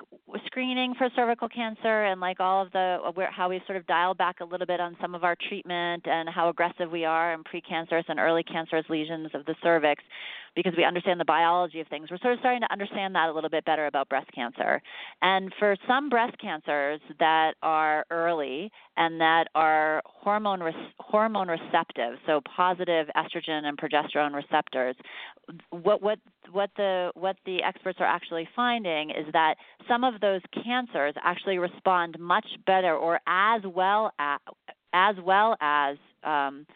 screening for cervical cancer and like all of the how we sort of dialed back a little bit on some of our treatment and how aggressive we are in precancerous and early cancerous lesions of the cervix because we understand the biology of things. We're sort of starting to understand that a little bit better about breast cancer. And for some breast cancers that are early and that are hormone hormone receptive, so positive estrogen and progesterone receptors, what what what the what the experts are actually finding is that some of those cancers actually respond much better or as well as as well as um,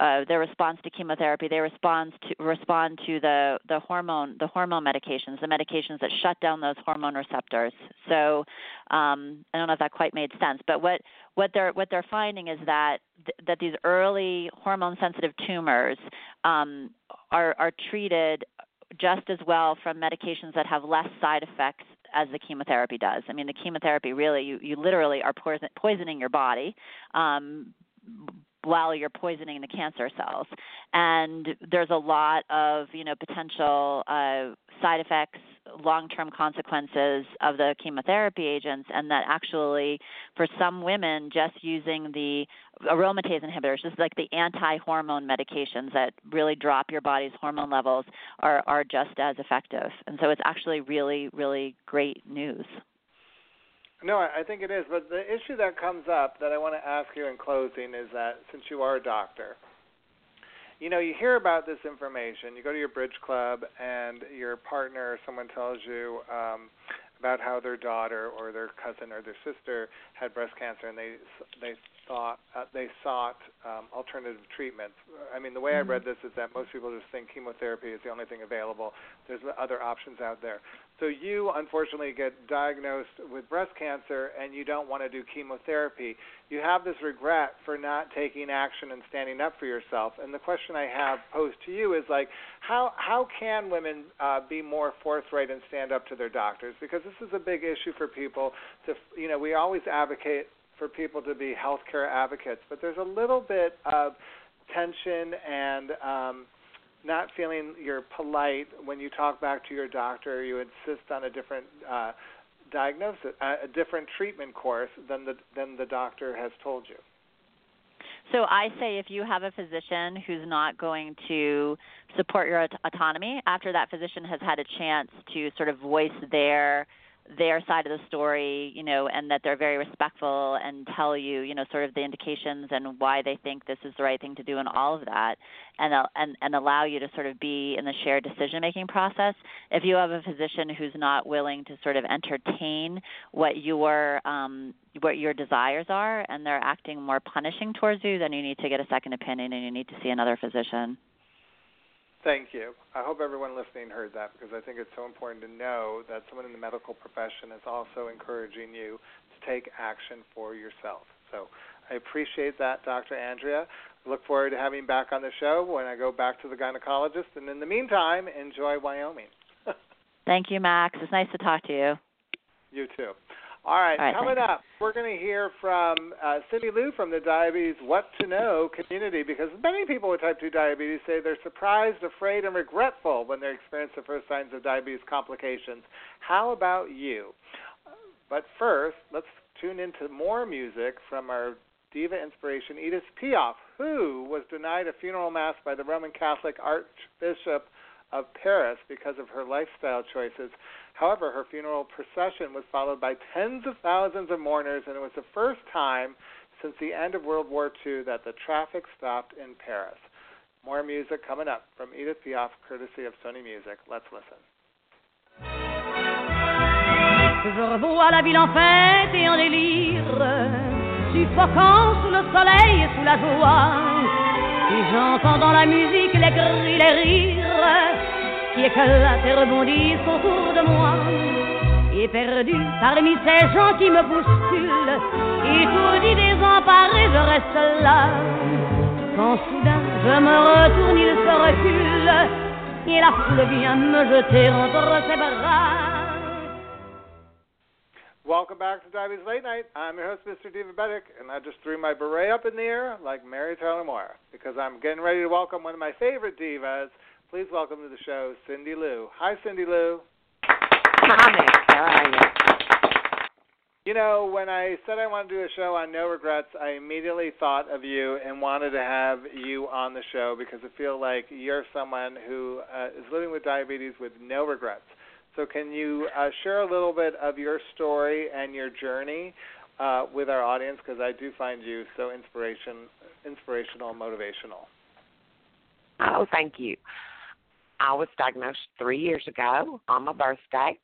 uh, their response to chemotherapy. They respond to respond to the the hormone the hormone medications, the medications that shut down those hormone receptors. So um, I don't know if that quite made sense, but what what they're what they're finding is that th- that these early hormone sensitive tumors um, are are treated just as well from medications that have less side effects as the chemotherapy does. I mean, the chemotherapy really, you, you literally are poison, poisoning your body um, while you're poisoning the cancer cells. And there's a lot of, you know, potential uh, side effects, long-term consequences of the chemotherapy agents, and that actually, for some women, just using the aromatase inhibitors, just like the anti-hormone medications that really drop your body's hormone levels, are are just as effective. And so it's actually really, really great news. No, I think it is. But the issue that comes up that I want to ask you in closing is that since you are a doctor, you know, you hear about this information. You go to your bridge club, and your partner or someone tells you um, about how their daughter or their cousin or their sister had breast cancer, and they they thought uh, they sought um, alternative treatments. I mean, the way mm-hmm. I read this is that most people just think chemotherapy is the only thing available. There's other options out there. So you unfortunately get diagnosed with breast cancer and you don't want to do chemotherapy. You have this regret for not taking action and standing up for yourself. And the question I have posed to you is like, how how can women uh, be more forthright and stand up to their doctors? Because this is a big issue for people. To you know, we always advocate for people to be healthcare advocates, but there's a little bit of tension and um, not feeling you're polite when you talk back to your doctor. You insist on a different uh, diagnosis, a different treatment course than the than the doctor has told you. So I say if you have a physician who's not going to support your autonomy after that physician has had a chance to sort of voice their their side of the story, you know, and that they're very respectful and tell you, you know, sort of the indications and why they think this is the right thing to do and all of that, and and and allow you to sort of be in the shared decision making process. If you have a physician who's not willing to sort of entertain what your um, what your desires are and they're acting more punishing towards you, then you need to get a second opinion and you need to see another physician. Thank you. I hope everyone listening heard that because I think it's so important to know that someone in the medical profession is also encouraging you to take action for yourself. So I appreciate that, Dr. Andrea. I look forward to having you back on the show when I go back to the gynecologist. And in the meantime, enjoy Wyoming. <laughs> Thank you, Max. It's nice to talk to you. You too. All right, All right coming thanks. up, we're going to hear from uh, Cindy Lou from the Diabetes What to Know community because many people with type 2 diabetes say they're surprised, afraid, and regretful when they experience the first signs of diabetes complications. How about you? But first, let's tune into more music from our diva inspiration, Edith Piaf, who was denied a funeral mass by the Roman Catholic Archbishop of Paris because of her lifestyle choices. However, her funeral procession was followed by tens of thousands of mourners, and it was the first time since the end of World War II that the traffic stopped in Paris. More music coming up from Edith Piaf, courtesy of Sony Music. Let's listen. Je revois la ville en fête et en délire, suffoquant sous le soleil et sous la joie. Et j'entends dans la musique les cris, les rires qui éclatent et rebondissent autour de moi. Et perdu parmi ces gens qui me bousculent, étourdi, désemparé, je reste là. Quand soudain je me retourne, il se recule, et la foule vient me jeter entre ses bras. Welcome back to Diabetes Late Night. I'm your host, Mr. Divabetic, and I just threw my beret up in the air like Mary Tyler Moore because I'm getting ready to welcome one of my favorite divas. Please welcome to the show, Cindy Lou. Hi, Cindy Lou. Hi, How are you? You know, when I said I wanted to do a show on no regrets, I immediately thought of you and wanted to have you on the show because I feel like you're someone who uh, is living with diabetes with no regrets. So, can you uh, share a little bit of your story and your journey uh, with our audience? Because I do find you so inspiration, inspirational and motivational. Oh, thank you. I was diagnosed three years ago on my birthday,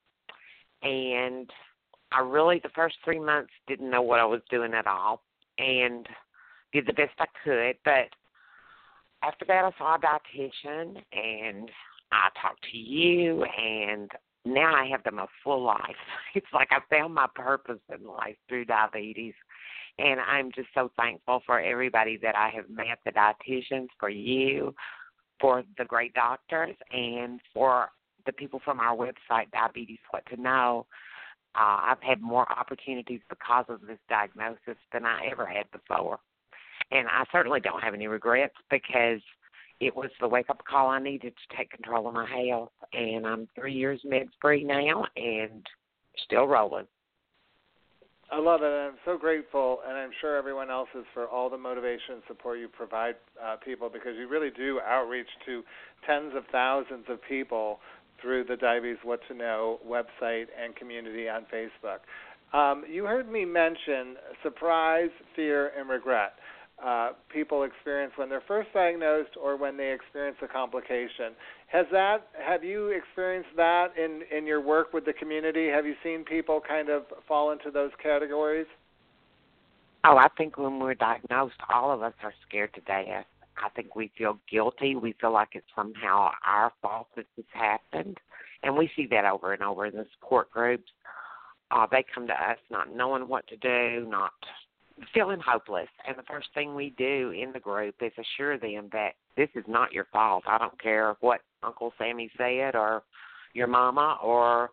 and I really the first three months didn't know what I was doing at all, and did the best I could. But after that, I saw a dietitian, and I talked to you, and now I have the most full life. <laughs> It's like I found my purpose in life through diabetes. And I'm just so thankful for everybody that I have met the dietitians, for you, for the great doctors, and for the people from our website, Diabetes What to Know. Uh, I've had more opportunities because of this diagnosis than I ever had before. And I certainly don't have any regrets because it was the wake up call I needed to take control of my health. And I'm three years med free now and still rolling. I love it. I'm so grateful, and I'm sure everyone else is for all the motivation and support you provide uh, people because you really do outreach to tens of thousands of people through the Diabetes What to Know website and community on Facebook. Um, you heard me mention surprise, fear, and regret uh, people experience when they're first diagnosed or when they experience a complication. Has that have you experienced that in in your work with the community? Have you seen people kind of fall into those categories? Oh, I think when we're diagnosed, all of us are scared to death. I think we feel guilty. We feel like it's somehow our fault that this happened, and we see that over and over in the support groups. Uh, they come to us not knowing what to do, not feeling hopeless. And the first thing we do in the group is assure them that this is not your fault. I don't care what Uncle Sammy said or your mama or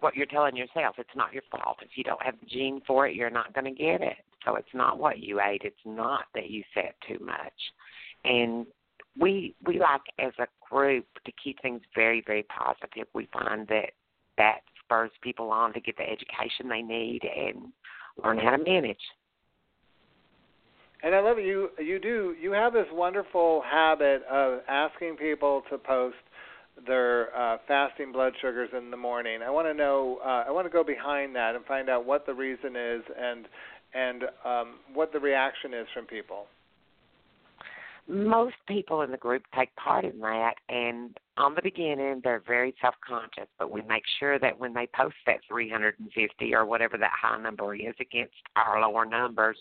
what you're telling yourself. It's not your fault. If you don't have the gene for it, you're not going to get it. So it's not what you ate. It's not that you sat too much. And we we like as a group to keep things very very positive. We find that that spurs people on to get the education they need and learn how to manage. And I love it. You you do you have this wonderful habit of asking people to post their uh, fasting blood sugars in the morning. I want to know. Uh, I want to go behind that and find out what the reason is and and um, what the reaction is from people most people in the group take part in that and on the beginning they're very self conscious but we make sure that when they post that 350 or whatever that high number is against our lower numbers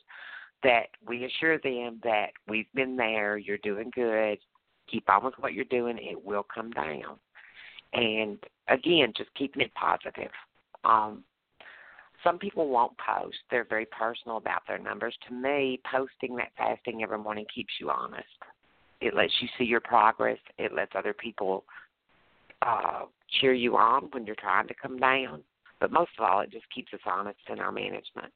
that we assure them that we've been there you're doing good keep on with what you're doing it will come down. And again just keeping it positive. Um some people won't post. They're very personal about their numbers. To me, posting that fasting every morning keeps you honest. It lets you see your progress. It lets other people uh, cheer you on when you're trying to come down. But most of all, it just keeps us honest in our management.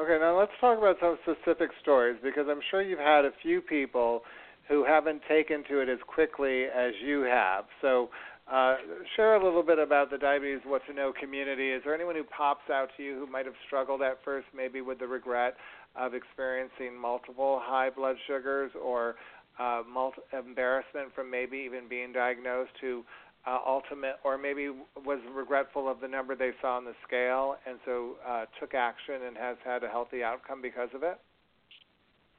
Okay, now let's talk about some specific stories because I'm sure you've had a few people who haven't taken to it as quickly as you have. So, uh, share a little bit about the diabetes what to know community. Is there anyone who pops out to you who might have struggled at first, maybe with the regret of experiencing multiple high blood sugars or uh, multi- embarrassment from maybe even being diagnosed, who uh, ultimate or maybe was regretful of the number they saw on the scale and so uh, took action and has had a healthy outcome because of it?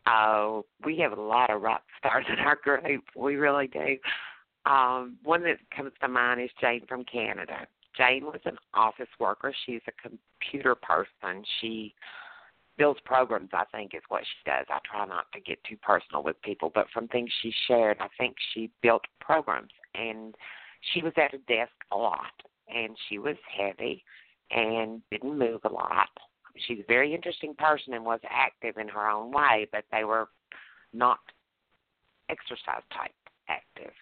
Oh, we have a lot of rock stars in our group. We really do. Um, one that comes to mind is Jane from Canada. Jane was an office worker. She's a computer person. She builds programs, I think, is what she does. I try not to get too personal with people, but from things she shared, I think she built programs. And she was at a desk a lot, and she was heavy and didn't move a lot. She's a very interesting person and was active in her own way, but they were not exercise type active.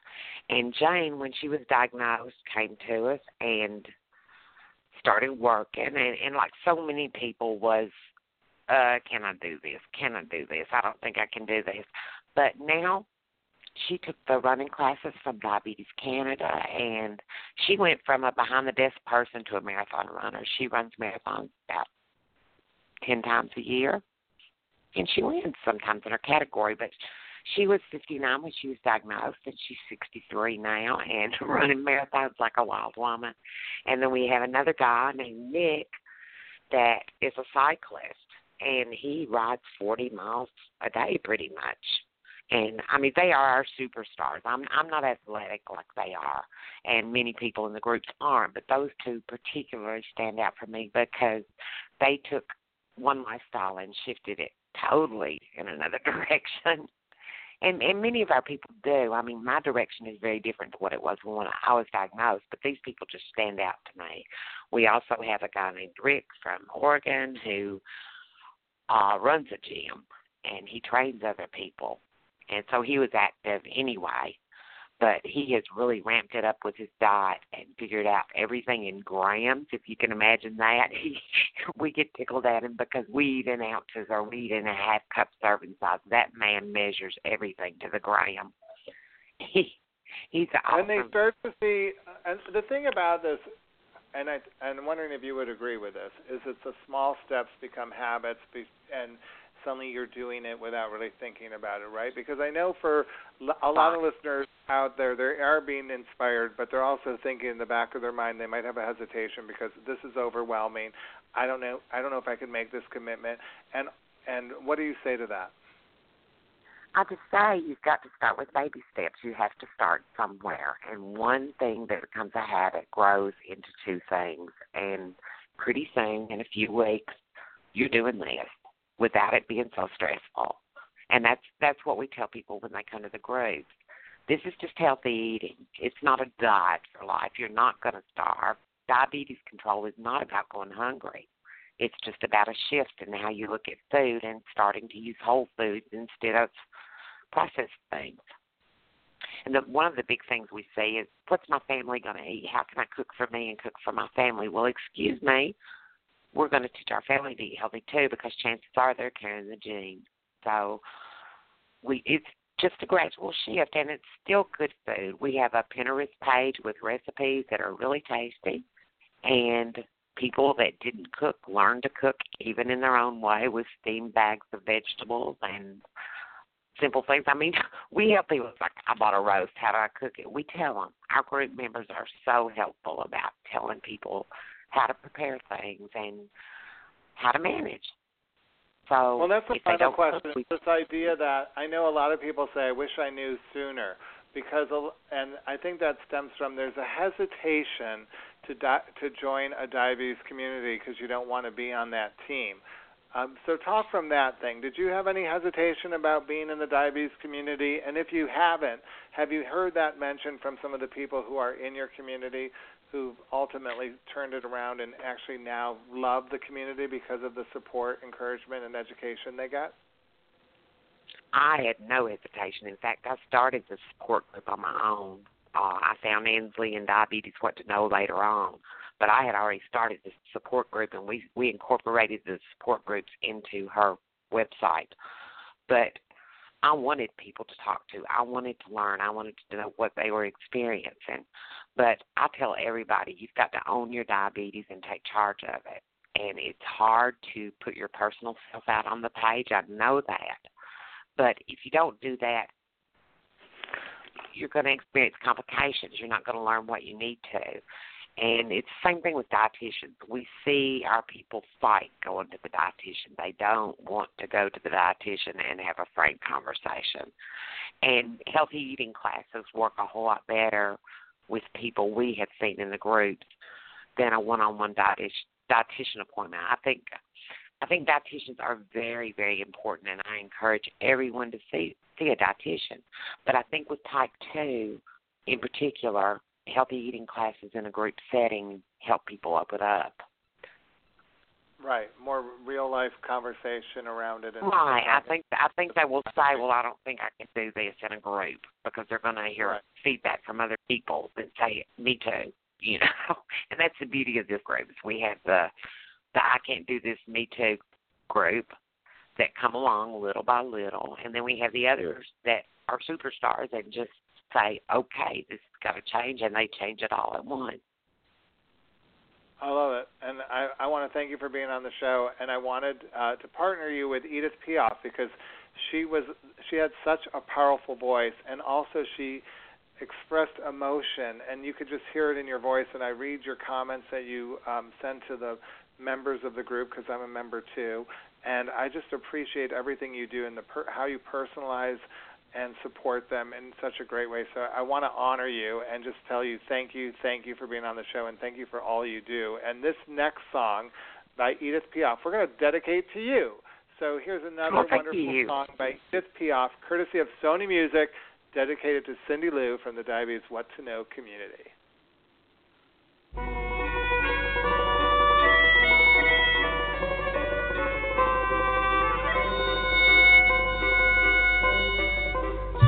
And Jane, when she was diagnosed, came to us and started working and, and like so many people was uh can I do this? Can I do this? I don't think I can do this. But now she took the running classes from Diabetes Canada and she went from a behind the desk person to a marathon runner. She runs marathons about 10 times a year. And she wins sometimes in her category, but she was 59 when she was diagnosed, and she's 63 now and <laughs> running marathons like a wild woman. And then we have another guy named Nick that is a cyclist, and he rides 40 miles a day pretty much. And I mean, they are our superstars. I'm I'm not athletic like they are, and many people in the groups aren't. But those two particularly stand out for me because they took one lifestyle and shifted it totally in another <laughs> direction and and many of our people do. I mean, my direction is very different to what it was when I was diagnosed, but these people just stand out to me. We also have a guy named Rick from Oregon who uh runs a gym and he trains other people. And so he was active anyway but he has really ramped it up with his diet and figured out everything in grams. If you can imagine that, <laughs> he, we get tickled at him because we eat in ounces or we eat in a half cup serving size. That man measures everything to the gram. <laughs> He he's awesome. And they start to see, and the thing about this, and I and I'm wondering if you would agree with this, is it's the small steps become habits, and suddenly you're doing it without really thinking about it, right? Because I know for a lot of listeners out there, they are being inspired, but they're also thinking in the back of their mind they might have a hesitation because this is overwhelming. I don't know. I don't know if I can make this commitment. And and what do you say to that? I just say you've got to start with baby steps. You have to start somewhere, and one thing that becomes a habit grows into two things, and pretty soon, in a few weeks, you're doing this without it being so stressful. And that's that's what we tell people when they come to the groups. This is just healthy eating. It's not a diet for life. You're not going to starve. Diabetes control is not about going hungry. It's just about a shift in how you look at food and starting to use whole foods instead of processed things. And the, one of the big things we say is, what's my family going to eat? How can I cook for me and cook for my family? Well, excuse me, we're going to teach our family to eat healthy too because chances are they're carrying the gene. So we it's just a gradual shift and it's still good food. We have a Pinterest page with recipes that are really tasty and people that didn't cook learn to cook even in their own way with steamed bags of vegetables and simple things. I mean, <laughs> we help people. It's like I bought a roast. How do I cook it? We tell them. Our group members are so helpful about telling people how to prepare things and how to manage. So well, that's the final question. We, this idea that I know a lot of people say, "I wish I knew sooner," because and I think that stems from there's a hesitation to di- to join a diabetes community because you don't want to be on that team. Um, so talk from that thing. Did you have any hesitation about being in the diabetes community? And if you haven't, have you heard that mentioned from some of the people who are in your community who've ultimately turned it around and actually now love the community because of the support, encouragement, and education they got? I had no hesitation. In fact, I started the support group on my own. Uh, I found Ansley and diabetes what to know later on, but I had already started the support group, and we we incorporated the support groups into her website. But I wanted people to talk to. I wanted to learn. I wanted to know what they were experiencing. But I tell everybody you've got to own your diabetes and take charge of it. And it's hard to put your personal self out on the page. I know that. But if you don't do that, you're going to experience complications. You're not going to learn what you need to. And it's the same thing with dietitians. We see our people fight going to the dietitian. They don't want to go to the dietitian and have a frank conversation. And healthy eating classes work a whole lot better with people we have seen in the groups than a one-on-one dietitian appointment. I think I think dietitians are very, very important, and I encourage everyone to see see a dietitian. But I think with type two, in particular, healthy eating classes in a group setting help people open up. Right, more real life conversation around it. And right, I think I think they will say, "Well, I don't think I can do this in a group," because they're going to hear right. feedback from other people that say, "Me too." <laughs> you know, and that's the beauty of this group. Is we have the the I can't do this, me too group that come along little by little, and then we have the others that are superstars and just say, okay, this has got to change, and they change it all at once. I love it, and I, I want to thank you for being on the show. And I wanted uh, to partner you with Edith Piaf because she was she had such a powerful voice, and also she expressed emotion, and you could just hear it in your voice. And I read your comments that you um, send to the members of the group because I'm a member too, and I just appreciate everything you do and the per- how you personalize and support them in such a great way. So I want to honor you and just tell you thank you, thank you for being on the show, and thank you for all you do. And this next song by Edith Piaf, we're going to dedicate to you. So here's another oh, wonderful you. song by Edith Piaf, courtesy of Sony Music, dedicated to Cindy Lou from the Diabetes What to Know community.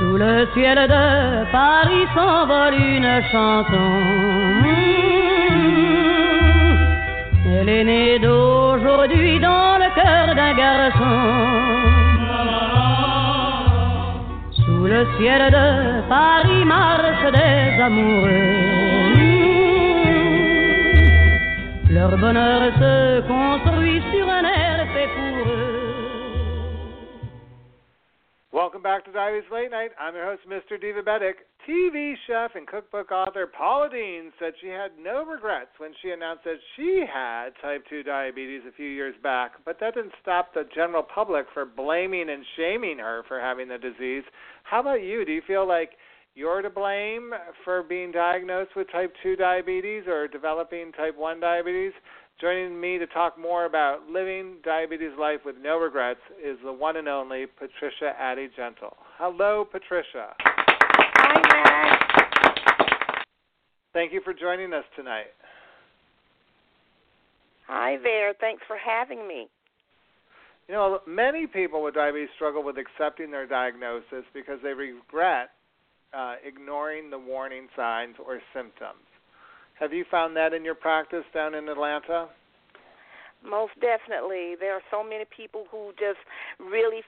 Sous le ciel de Paris s'envole une chanson. Elle est née d'aujourd'hui dans le cœur d'un garçon. Sous le ciel de Paris marchent des amoureux. Leur bonheur se construit Welcome back to Diabetes Late Night. I'm your host, Mr. Divabetic. TV chef and cookbook author Paula Deen said she had no regrets when she announced that she had type 2 diabetes a few years back, but that didn't stop the general public for blaming and shaming her for having the disease. How about you? Do you feel like you're to blame for being diagnosed with type 2 diabetes or developing type 1 diabetes? Joining me to talk more about living diabetes life with no regrets is the one and only Patricia Addie-Gentle. Hello, Patricia. Hi, Matt. Thank you for joining us tonight. Hi there. Thanks for having me. You know, many people with diabetes struggle with accepting their diagnosis because they regret uh, ignoring the warning signs or symptoms. Have you found that in your practice down in Atlanta? Most definitely. There are so many people who just really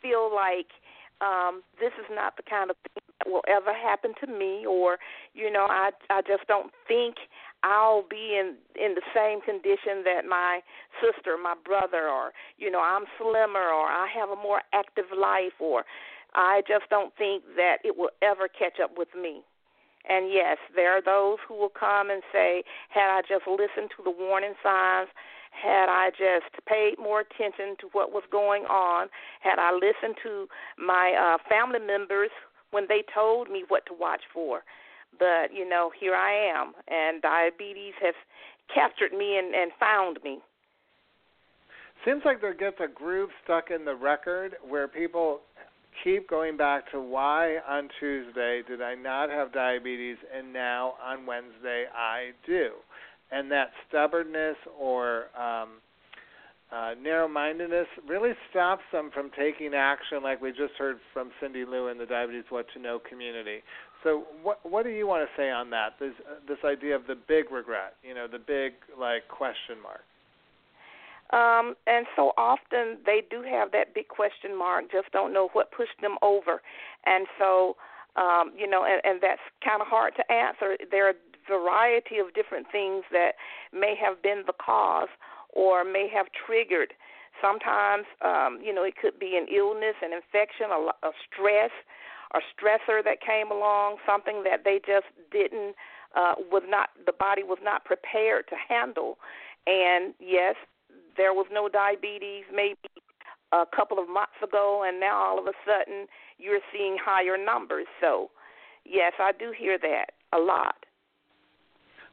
feel like um this is not the kind of thing that will ever happen to me or you know i i just don't think i'll be in in the same condition that my sister my brother or you know i'm slimmer or i have a more active life or i just don't think that it will ever catch up with me and yes there are those who will come and say had i just listened to the warning signs had I just paid more attention to what was going on, had I listened to my uh, family members when they told me what to watch for. But, you know, here I am, and diabetes has captured me and, and found me. Seems like there gets a groove stuck in the record where people keep going back to why on Tuesday did I not have diabetes and now on Wednesday I do and that stubbornness or um, uh, narrow-mindedness really stops them from taking action, like we just heard from Cindy Lou in the Diabetes What to Know community. So, what what do you want to say on that? This uh, this idea of the big regret, you know, the big like question mark. Um, and so often they do have that big question mark, just don't know what pushed them over, and so um, you know, and, and that's kind of hard to answer. There are a variety of different things that may have been the cause or may have triggered. Sometimes, um, you know, it could be an illness, an infection, a, a stress, a stressor that came along, something that they just didn't, uh, was not, the body was not prepared to handle. And yes, there was no diabetes maybe a couple of months ago, and now all of a sudden you're seeing higher numbers. So, yes, I do hear that a lot.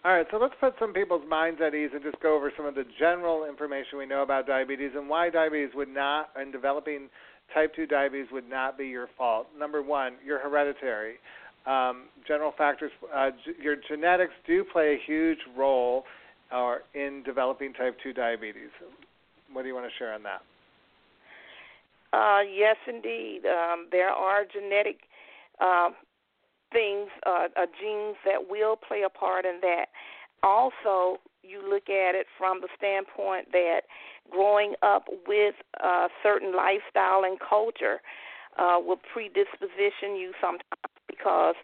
All right, so let's put some people's minds at ease and just go over some of the general information we know about diabetes and why diabetes would not, and developing type 2 diabetes would not be your fault. Number one, you're hereditary. Um, general factors, uh, your genetics do play a huge role uh, in developing type 2 diabetes. What do you want to share on that? Uh, yes, indeed. Um, there are genetic uh, things, uh, uh, genes that will play a part in that. Also, you look at it from the standpoint that growing up with a certain lifestyle and culture uh, will predisposition you sometimes because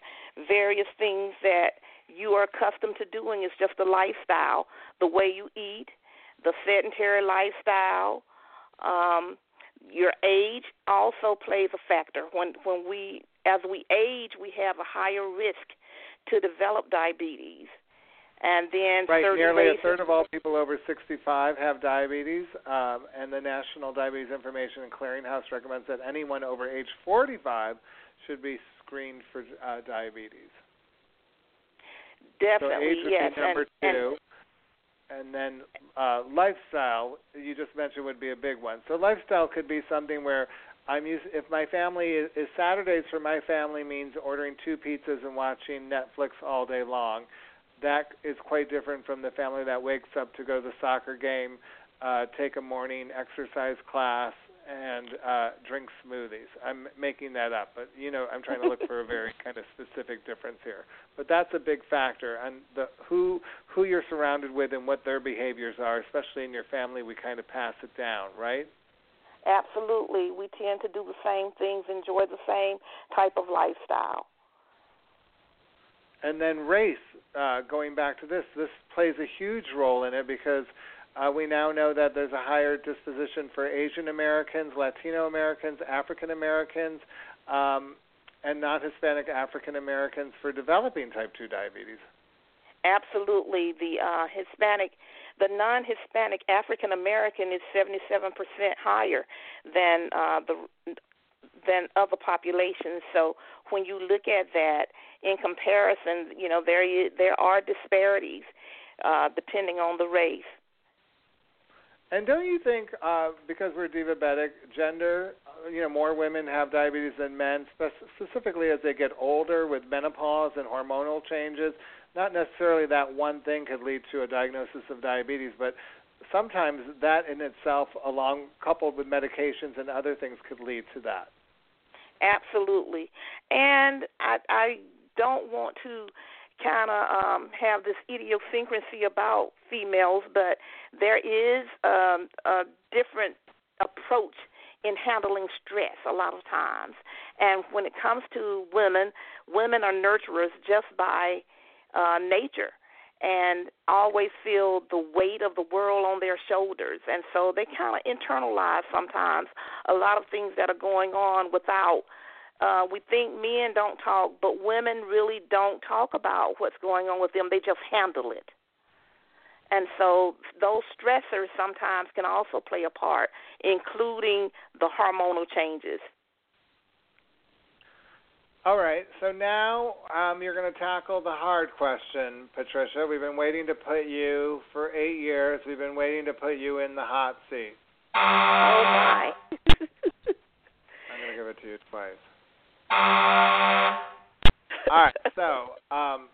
various things that you are accustomed to doing is just a lifestyle, the way you eat, the sedentary lifestyle, um, your age also plays a factor. When when we as we age, we have a higher risk to develop diabetes. And then right, nearly a third of all people over 65 have diabetes, um, and the National Diabetes Information and Clearinghouse recommends that anyone over age 45 should be screened for uh, diabetes. Definitely, so age would be number and, two. And, and then uh, lifestyle, you just mentioned, would be a big one. So lifestyle could be something where I'm used. If my family is, is Saturdays for my family means ordering two pizzas and watching Netflix all day long. That is quite different from the family that wakes up to go to the soccer game, uh, take a morning exercise class, and uh, drink smoothies. I'm making that up, but you know, I'm trying to look for a very <laughs> kind of specific difference here. But that's a big factor, and the who who you're surrounded with and what their behaviors are, especially in your family. We kind of pass it down, right? Absolutely, we tend to do the same things, enjoy the same type of lifestyle. And then race, uh, going back to this, this plays a huge role in it because uh, we now know that there's a higher disposition for Asian Americans, Latino Americans, African Americans, um, and not Hispanic African Americans for developing type 2 diabetes. Absolutely. The uh, Hispanic, the non Hispanic African American is 77% higher than uh, the than other populations. So when you look at that in comparison, you know there there are disparities uh, depending on the race. And don't you think, uh, because we're diabetic, gender, uh, you know, more women have diabetes than men, specifically as they get older with menopause and hormonal changes? Not necessarily that one thing could lead to a diagnosis of diabetes, but sometimes that in itself, along coupled with medications and other things, could lead to that. Absolutely, and I, I don't want to kind of um, have this idiosyncrasy about females, but there is um, a different approach in handling stress a lot of times. And when it comes to women, women are nurturers just by uh, nature and always feel the weight of the world on their shoulders. And so they kind of internalize sometimes a lot of things that are going on without uh, we think men don't talk, but women really don't talk about what's going on with them. They just handle it. And so those stressors sometimes can also play a part, including the hormonal changes. All right, so now um, you're going to tackle the hard question, Patricia. We've been waiting to put you for eight years. We've been waiting to put you in the hot seat. Oh my! <laughs> I'm going to give it to you twice. All right, so um,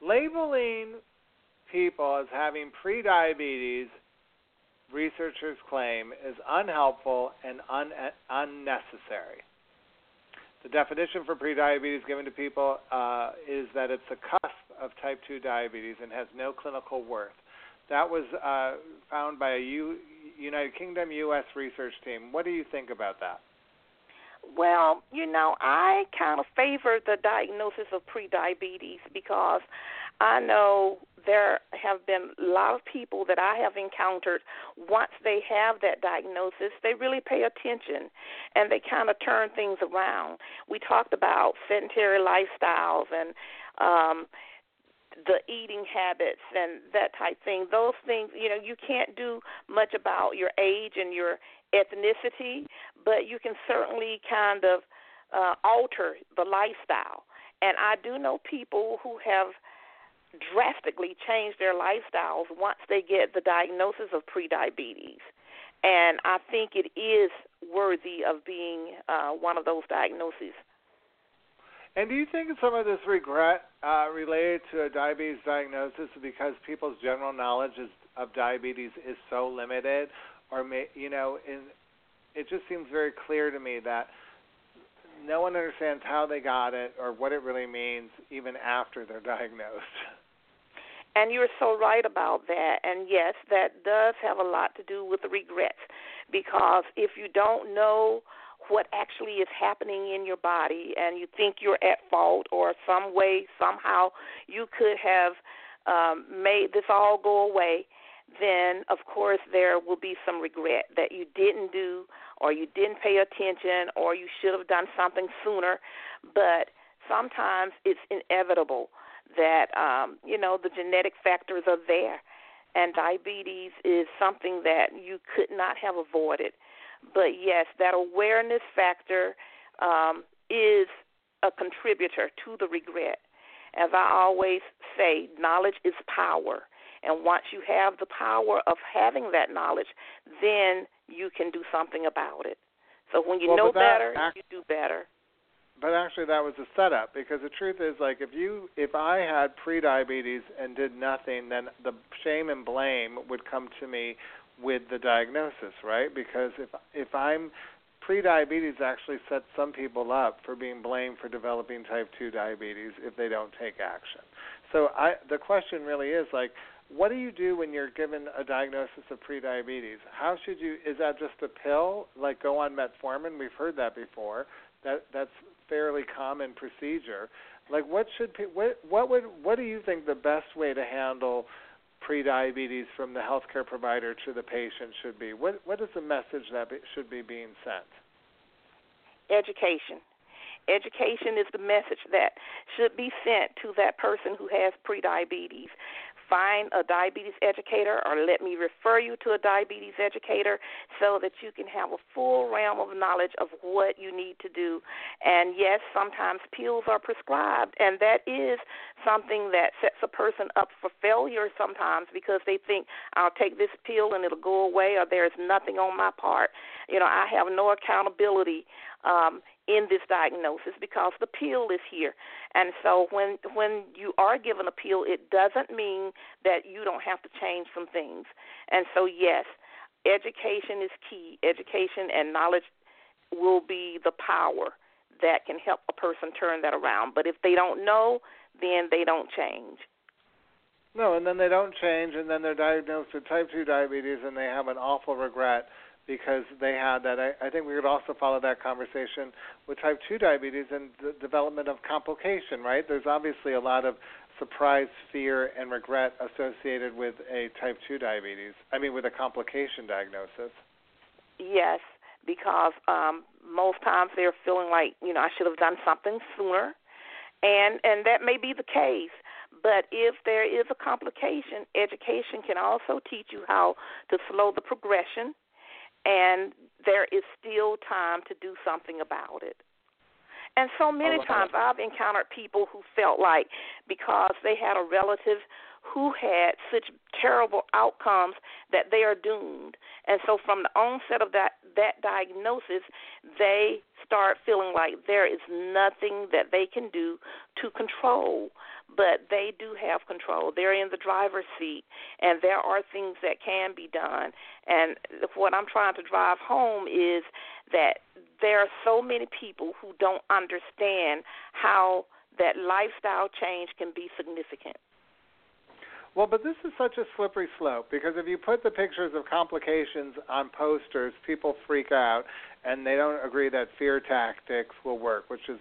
labeling people as having prediabetes, researchers claim, is unhelpful and un- unnecessary. The definition for prediabetes given to people uh, is that it's a cusp of type 2 diabetes and has no clinical worth. That was uh, found by a U- United Kingdom U.S. research team. What do you think about that? Well, you know, I kind of favor the diagnosis of prediabetes because I know there have been a lot of people that I have encountered once they have that diagnosis, they really pay attention and they kind of turn things around. We talked about sedentary lifestyles and um the eating habits and that type thing. Those things, you know, you can't do much about your age and your ethnicity, but you can certainly kind of uh, alter the lifestyle. And I do know people who have drastically changed their lifestyles once they get the diagnosis of prediabetes. And I think it is worthy of being uh, one of those diagnoses. And do you think some of this regret uh, related to a diabetes diagnosis is because people's general knowledge is, of diabetes is so limited, or may, you know, in, it just seems very clear to me that no one understands how they got it or what it really means even after they're <laughs> diagnosed. And you're so right about that. And yes, that does have a lot to do with the regrets because if you don't know what actually is happening in your body and you think you're at fault or some way somehow you could have um made this all go away then of course there will be some regret that you didn't do or you didn't pay attention or you should have done something sooner but sometimes it's inevitable that um you know the genetic factors are there and diabetes is something that you could not have avoided but yes, that awareness factor um, is a contributor to the regret. As I always say, knowledge is power. And once you have the power of having that knowledge, then you can do something about it. So when you well, know that, better, you do better. But actually, that was a setup because the truth is, like, if you, if I had pre-diabetes and did nothing, then the shame and blame would come to me with the diagnosis, right? Because if if I'm pre-diabetes actually sets some people up for being blamed for developing type 2 diabetes if they don't take action. So I the question really is like what do you do when you're given a diagnosis of pre-diabetes? How should you is that just a pill like go on metformin? We've heard that before. That that's fairly common procedure. Like what should what what would what do you think the best way to handle prediabetes from the healthcare provider to the patient should be? What what is the message that be, should be being sent? Education. Education is the message that should be sent to that person who has prediabetes find a diabetes educator or let me refer you to a diabetes educator so that you can have a full realm of knowledge of what you need to do. And yes, sometimes pills are prescribed, and that is something that sets a person up for failure sometimes because they think, I'll take this pill and it'll go away, or there's nothing on my part. You know, I have no accountability um, in this diagnosis because the pill is here. And so when when you are given a pill, it doesn't mean that you don't have to change some things. And so yes, education is key. Education and knowledge will be the power that can help a person turn that around. But if they don't know, then they don't change. No, and then they don't change, and then they're diagnosed with type 2 diabetes, and they have an awful regret because they had that. I, I think we could also follow that conversation with type 2 diabetes and the development of complication, right? There's obviously a lot of surprise, fear, and regret associated with a type 2 diabetes. I mean, with a complication diagnosis. Yes, because um, most times they're feeling like, you know, I should have done something sooner. And and that may be the case, but if there is a complication, education can also teach you how to slow the progression and there is still time to do something about it. And so many oh, times I've encountered people who felt like because they had a relative who had such terrible outcomes that they are doomed. And so from the onset of that that diagnosis, they start feeling like there is nothing that they can do to control but they do have control. They're in the driver's seat, and there are things that can be done. And what I'm trying to drive home is that there are so many people who don't understand how that lifestyle change can be significant. Well, but this is such a slippery slope because if you put the pictures of complications on posters, people freak out and they don't agree that fear tactics will work, which is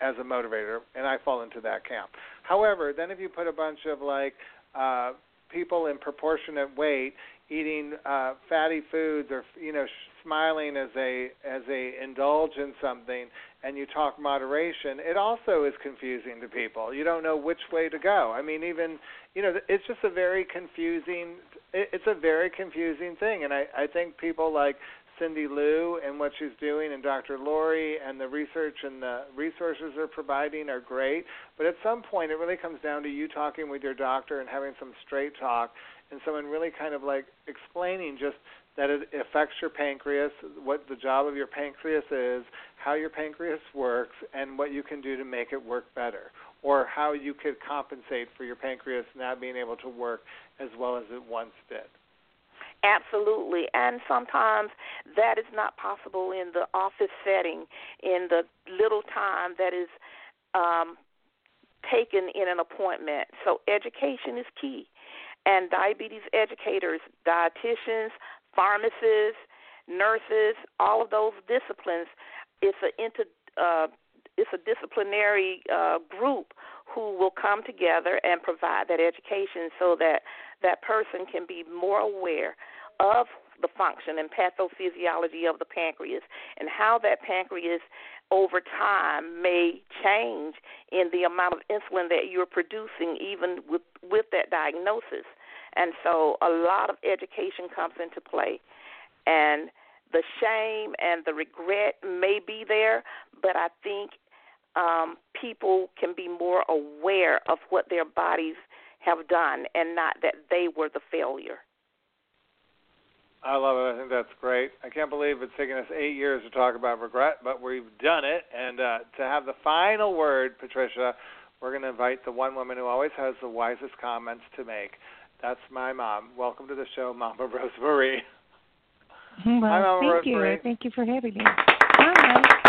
as a motivator, and I fall into that camp. However, then if you put a bunch of like uh, people in proportionate weight eating uh, fatty foods or you know smiling as a as a indulge in something and you talk moderation it also is confusing to people you don't know which way to go i mean even you know it's just a very confusing it's a very confusing thing and i i think people like Cindy Lou and what she's doing, and Dr. Lori and the research and the resources they're providing are great. But at some point, it really comes down to you talking with your doctor and having some straight talk, and someone really kind of like explaining just that it affects your pancreas, what the job of your pancreas is, how your pancreas works, and what you can do to make it work better, or how you could compensate for your pancreas not being able to work as well as it once did. Absolutely. And sometimes that is not possible in the office setting, in the little time that is um, taken in an appointment. So education is key. And diabetes educators, dietitians, pharmacists, nurses, all of those disciplines, it's a inter, uh, it's a disciplinary uh, group who will come together and provide that education so that that person can be more aware of the function and pathophysiology of the pancreas and how that pancreas over time may change in the amount of insulin that you're producing even with with that diagnosis. And so a lot of education comes into play and the shame and the regret may be there, but I think um, people can be more aware of what their bodies have done and not that they were the failure. I love it. I think that's great. I can't believe it's taken us eight years to talk about regret, but we've done it. And uh, to have the final word, Patricia, we're going to invite the one woman who always has the wisest comments to make. That's my mom. Welcome to the show, Mama <laughs> Rosemarie. Well, Hi, Mama thank you. Thank you for having me. Hi.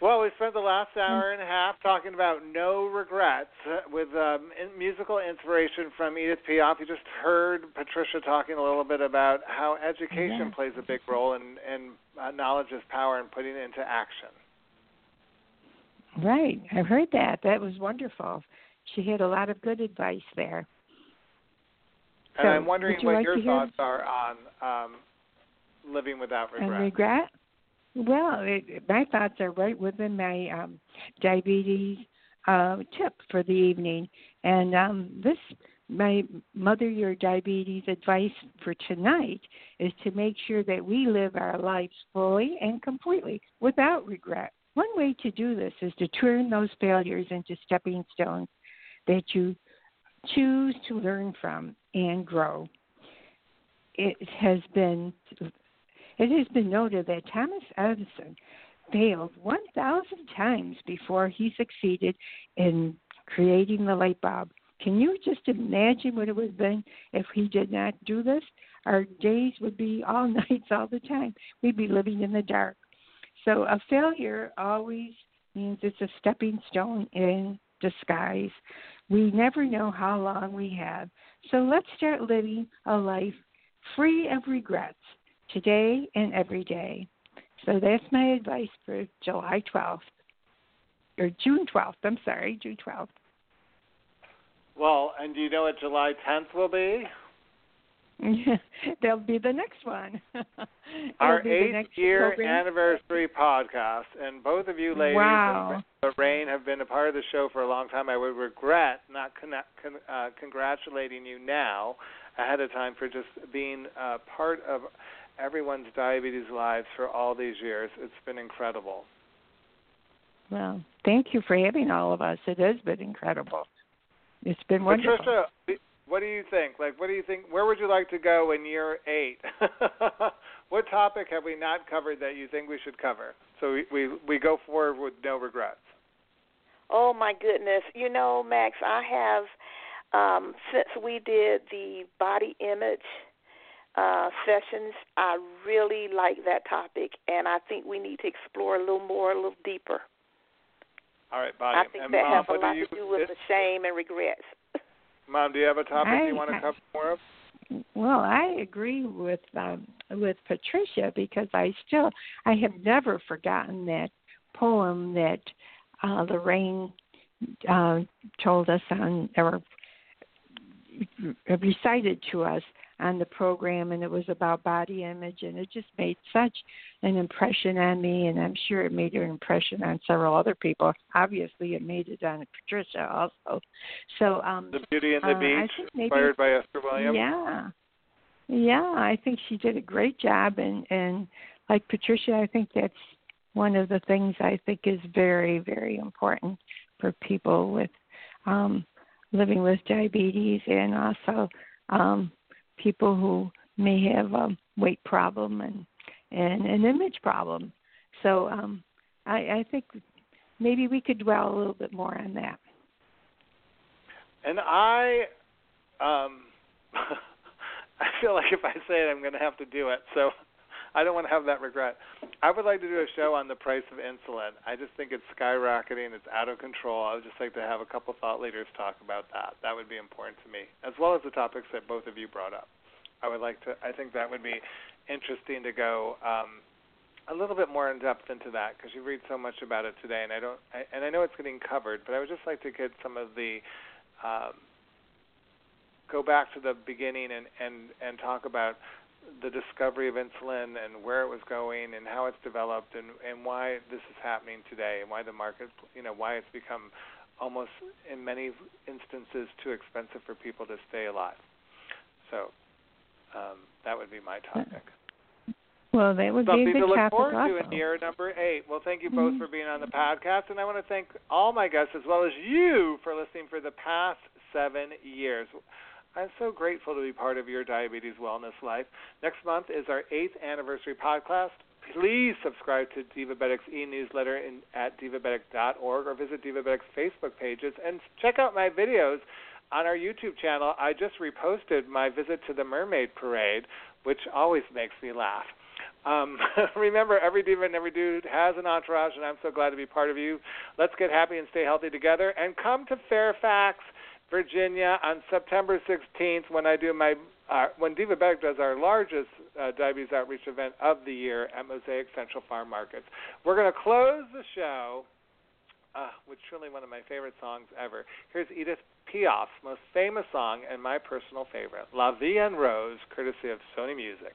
Well, we spent the last hour and a half talking about no regrets uh, with um, in musical inspiration from Edith Piaf. You just heard Patricia talking a little bit about how education Yeah. plays a big role in, in uh, knowledge is power and putting it into action. Right. I've heard that. That was wonderful. She had a lot of good advice there. And So, I'm wondering you what like your thoughts are on um, living without regret. And regret? Well, it, my thoughts are right within my um, diabetes uh, tip for the evening. And um, this, my mother your diabetes advice for tonight is to make sure that we live our lives fully and completely without regret. One way to do this is to turn those failures into stepping stones that you choose to learn from and grow. It has been it has been noted that Thomas Edison failed 1,000 times before he succeeded in creating the light bulb. Can you just imagine what it would have been if he did not do this? Our days would be all <laughs> nights all the time. We'd be living in the dark. So a failure always means it's a stepping stone in disguise. We never know how long we have. So let's start living a life free of regrets today and every day. So that's my advice for July 12th, or June 12th. I'm sorry, June 12th. Well, and do you know what July 10th will be? <laughs> That'll be the next one. <laughs> Our eighth year program. anniversary podcast, and both of you ladies Wow. and Lorraine have been a part of the show for a long time. I would regret not con- con- uh, congratulating you now ahead of time for just being uh, part of everyone's diabetes lives for all these years. It's been incredible. Well, thank you for having all of us. It has been incredible. It's been wonderful. Patricia, what do you think? Like, what do you think? Where would you like to go in year eight? <laughs> what topic have we not covered that you think we should cover? So we we, we go forward with no regrets. Oh my goodness. You know, Max, I have um since we did the body image uh sessions, I really like that topic and I think we need to explore a little more, a little deeper. All right, body. I think and that Mom, has a lot you, to do with the shame and regrets. Mom, do you have a topic I- you want to cover more of? Well, I agree with um, with Patricia because I still I have never forgotten that poem that uh, Lorraine uh, told us on or recited to us on the program, and it was about body image, and it just made such an impression on me, and I'm sure it made an impression on several other people. Obviously, it made it on Patricia also. So, um, The Beauty and the uh, I Beach, think maybe- inspired by Esther Williams. yeah. Yeah, I think she did a great job and and like Patricia, I think that's one of the things I think is very very important for people with um living with diabetes and also um people who may have a weight problem and and an image problem. So um I I think maybe we could dwell a little bit more on that. And I, um, <laughs> I feel like if I say it, I'm going to have to do it. So I don't want to have that regret. I would like to do a show on the price of insulin. I just think it's skyrocketing. It's out of control. I would just like to have a couple thought leaders talk about that. That would be important to me, as well as the topics that both of you brought up. I would like to. I think that would be interesting to go um, a little bit more in depth into that because you read so much about it today, and I don't. I, and I know it's getting covered, but I would just like to get some of the um, go back to the beginning and and and talk about the discovery of insulin and where it was going and how it's developed and and why this is happening today and why the market you know why it's become almost in many instances too expensive for people to stay alive. So um, that would be my topic. Well, that would Something be a to look forward also. to in year number eight. Well, thank you Mm-hmm. both for being on the podcast, and I want to thank all my guests as well as you for listening for the past seven years. I'm so grateful to be part of your diabetes wellness life. Next month is our eighth anniversary podcast. Please subscribe to Divabetic's e-newsletter at divabetic.org or visit Divabetic's Facebook pages and check out my videos on our YouTube channel. I just reposted my visit to the Mermaid Parade, which always makes me laugh. Um, <laughs> remember, every diva and every dude has an entourage, and I'm so glad to be part of you. Let's get happy and stay healthy together. And come to Fairfax, Virginia, on September 16th when I do my uh, when Divabetic does our largest uh, diabetes outreach event of the year at Mosaic Central Farm Markets. We're going to close the show uh, with truly one of my favorite songs ever. Here's Edith Piaf's most famous song and my personal favorite, La Vie en Rose, courtesy of Sony Music.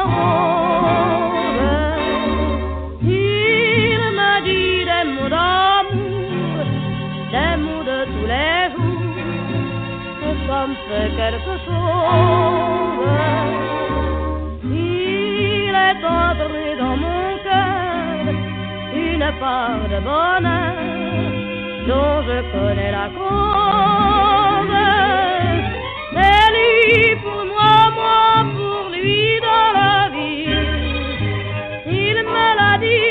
Il est entré dans mon cœur une part de bonheur dont je connais la cause. C'est lui pour moi, moi pour lui dans la vie. Il me l'a dit,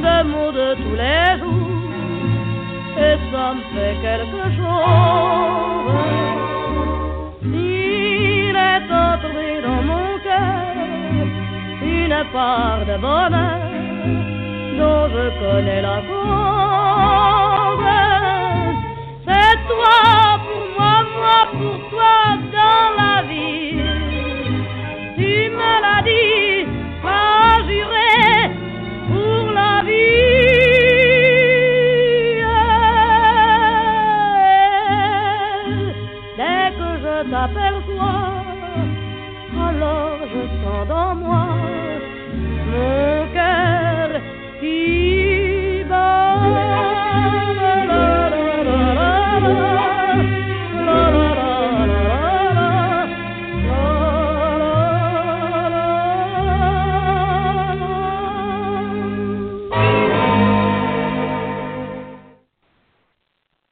Des mots de tous les jours, et ça me fait quelque chose. Il est entré dans mon cœur une part de bonheur dont je connais la cause. C'est toi pour moi, moi pour toi